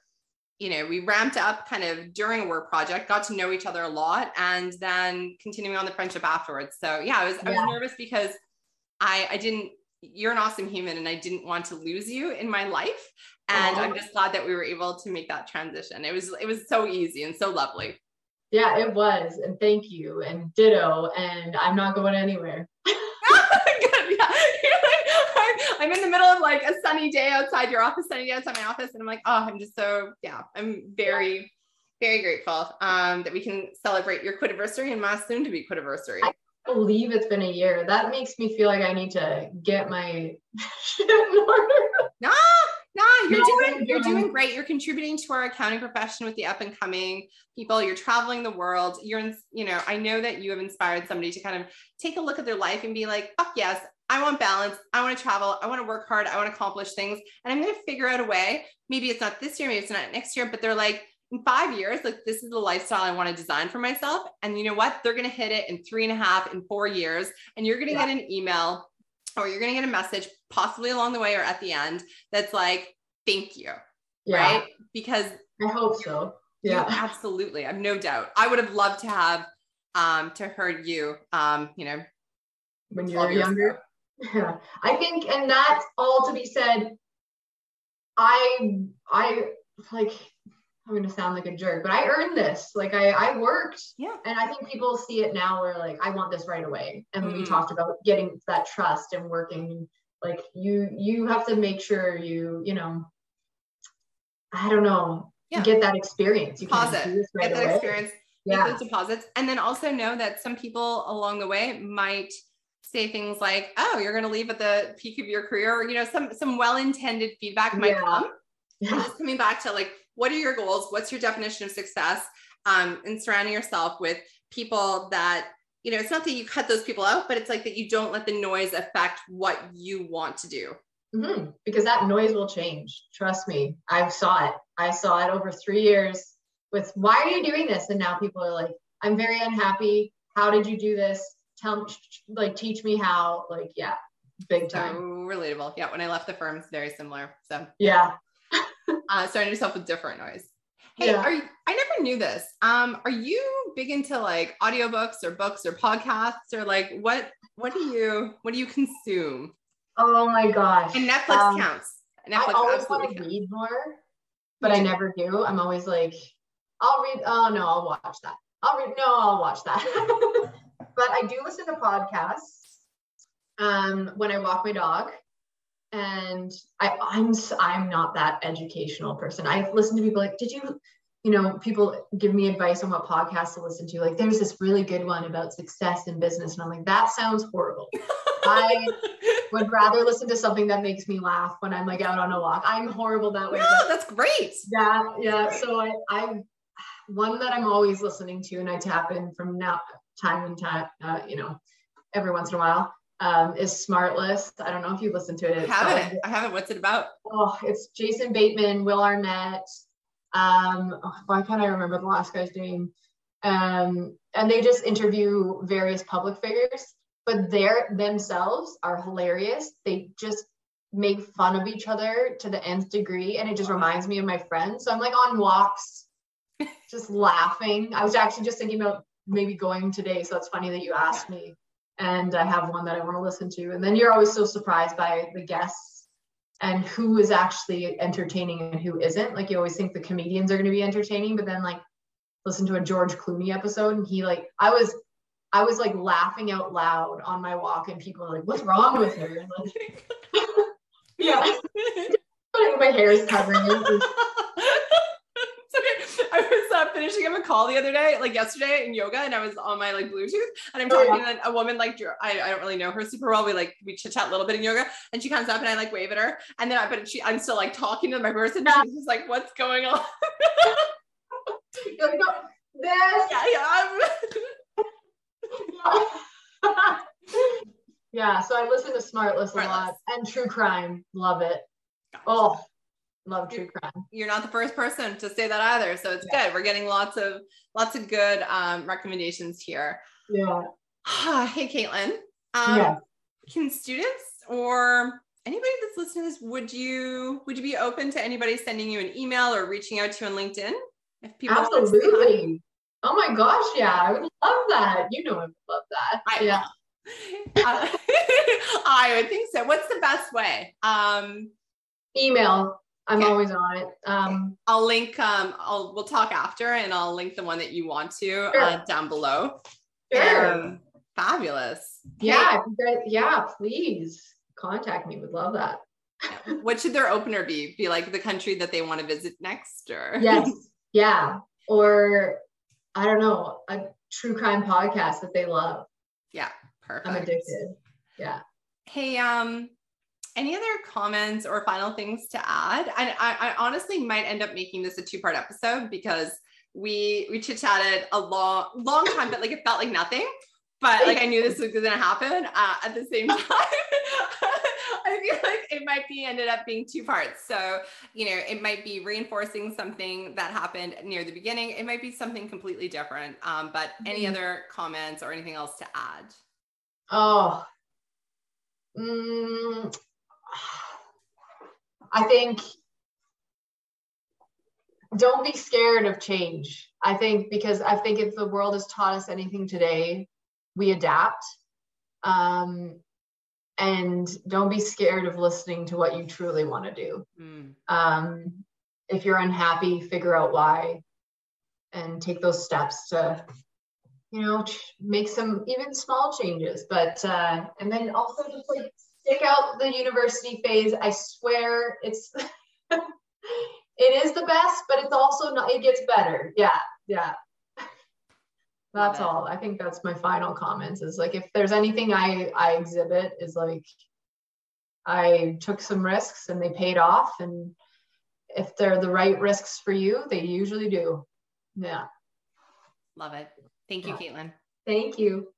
you know, we ramped up kind of during a work project, got to know each other a lot, and then continuing on the friendship afterwards. So yeah, I was I was nervous because I I didn't. You're an awesome human, and I didn't want to lose you in my life. And I'm just glad that we were able to make that transition. It was it was so easy and so lovely. Yeah, it was, and thank you, and ditto. And I'm not going anywhere. I'm in the middle of like a sunny day outside your office, sunny day outside my office, and I'm like, oh, I'm just so yeah, I'm very, very grateful um, that we can celebrate your quitiversary and my soon to be quitiversary. I believe it's been a year. That makes me feel like I need to get my shit in order. Nah, nah, you're no, doing you're doing great. You're contributing to our accounting profession with the up and coming people. You're traveling the world. You're in, you know, I know that you have inspired somebody to kind of take a look at their life and be like, fuck yes, I want balance. I want to travel. I want to work hard. I want to accomplish things. And I'm going to figure out a way. Maybe it's not this year, maybe it's not next year, but they're like, in five years, like this is the lifestyle I want to design for myself. And you know what? They're going to hit it in three and a half, in four years. And you're going to yeah. get an email or you're going to get a message, possibly along the way or at the end, that's like, thank you. Yeah. Right. Because I hope so. Yeah. absolutely. I have no doubt. I would have loved to have um to heard you um, you know, when you were younger. Yeah, I think, and that's all to be said. I, I like, I'm gonna sound like a jerk, but I earned this. Like I, I worked. Yeah. And I think people see it now where like I want this right away. And mm-hmm. we talked about getting that trust and working. Like you, you have to make sure you, you know, I don't know, yeah. get that experience. You Deposit. Right get that away. experience. Yeah. Get those deposits, and then also know that some people along the way might say things like, "Oh, you're going to leave at the peak of your career," or you know, some some well-intended feedback might yeah. come. Yeah. just coming back to like, what are your goals? What's your definition of success? Um, and surrounding yourself with people that you know, it's not that you cut those people out, but it's like that you don't let the noise affect what you want to do. Mm-hmm. Because that noise will change. Trust me. I saw it. I saw it over three years with why are you doing this? And now people are like, I'm very unhappy. How did you do this? tell me like teach me how like yeah big time so relatable yeah when i left the firm it's very similar so yeah uh starting yourself with different noise hey yeah. are you, i never knew this. Um are you big into like audiobooks or books or podcasts? Or like what what do you what do you consume? Oh my gosh. And netflix um, counts. Netflix i always want to read more but i never do. I'm always like i'll read oh no i'll watch that. I'll read no i'll watch that. But I do listen to podcasts um, when I walk my dog. And I, I'm I'm not that educational person. I listen to people like, did you, you know, people give me advice on what podcasts to listen to. Like, there's this really good one about success in business, and I'm like, that sounds horrible. I would rather listen to something that makes me laugh when I'm like out on a walk. I'm horrible that way. Yeah, that's great. Yeah, yeah. So I, I, one that I'm always listening to, and I tap in from now time and time, uh, you know, every once in a while, um, is Smartless. I don't know if you've listened to it. I haven't. I haven't. What's it about? Oh, it's Jason Bateman, Will Arnett. Um, oh, why can't I remember the last guy's name? Um, and they just interview various public figures, but they're themselves are hilarious. They just make fun of each other to the nth degree, and it just reminds me of my friends. So I'm like on walks, just laughing. I was actually just thinking about maybe going today. So it's funny that you asked me. And I have one that I want to listen to. And then you're always so surprised by the guests and who is actually entertaining and who isn't. Like you always think the comedians are going to be entertaining, but then like listen to a George Clooney episode and he like I was I was like laughing out loud on my walk and people are like, what's wrong with her? Like, yeah. my hair is covering. I was uh, finishing up a call the other day, like yesterday in yoga, and I was on my like Bluetooth, and I'm talking oh, to a woman like I, I don't really know her super well. We like we chit chat a little bit in yoga, and she comes up and I like wave at her, and then I but she I'm still like talking to my person. Yeah. She's just like, "What's going on?" this. Yeah, yeah. Yeah, so I listen to Smart Smartless a lot and true crime. Love it. Oh, love true crime. You're not the first person to say that either, so it's yeah. good. We're getting lots of lots of good um, recommendations here. Yeah. hey, Katelyn. Um, yeah. Can students or anybody that's listening to this, would you would you be open to anybody sending you an email or reaching out to you on LinkedIn? If people absolutely. Oh my gosh, yeah, I would love that. You know, I would love that. I, yeah. uh, I would think so. What's the best way? Um, email. I'm okay. always on it. Um, I'll link. Um, I'll we'll talk after, and I'll link the one that you want to sure. uh, down below. Sure. Um, fabulous. Yeah, yeah. Please contact me. Would love that. what should their opener be? Be like the country that they want to visit next, or yes, yeah, or I don't know, a true crime podcast that they love. Yeah, perfect. I'm addicted. Yeah. Hey, um, any other comments or final things to add? And I, I honestly might end up making this a two-part episode because we we chit-chatted a long long time, but like it felt like nothing. But like I knew this was gonna happen uh, at the same time. I feel like it might be ended up being two parts. So, you know, it might be reinforcing something that happened near the beginning. It might be something completely different. Um, but any mm-hmm. other comments or anything else to add? Oh, mm, I think don't be scared of change. I think because I think if the world has taught us anything today, we adapt. Um, and don't be scared of listening to what you truly want to do. Mm. Um, if you're unhappy, figure out why and take those steps to, you know, make some even small changes. But, uh, and then also just like stick out the university phase. I swear it's, it is the best, but it's also not, it gets better. Yeah. Yeah. That's all. I think that's my final comments is like if there's anything i i exhibit is like i took some risks and they paid off and if they're the right risks for you they usually do. Yeah. Love it. Thank you Katelyn. Thank you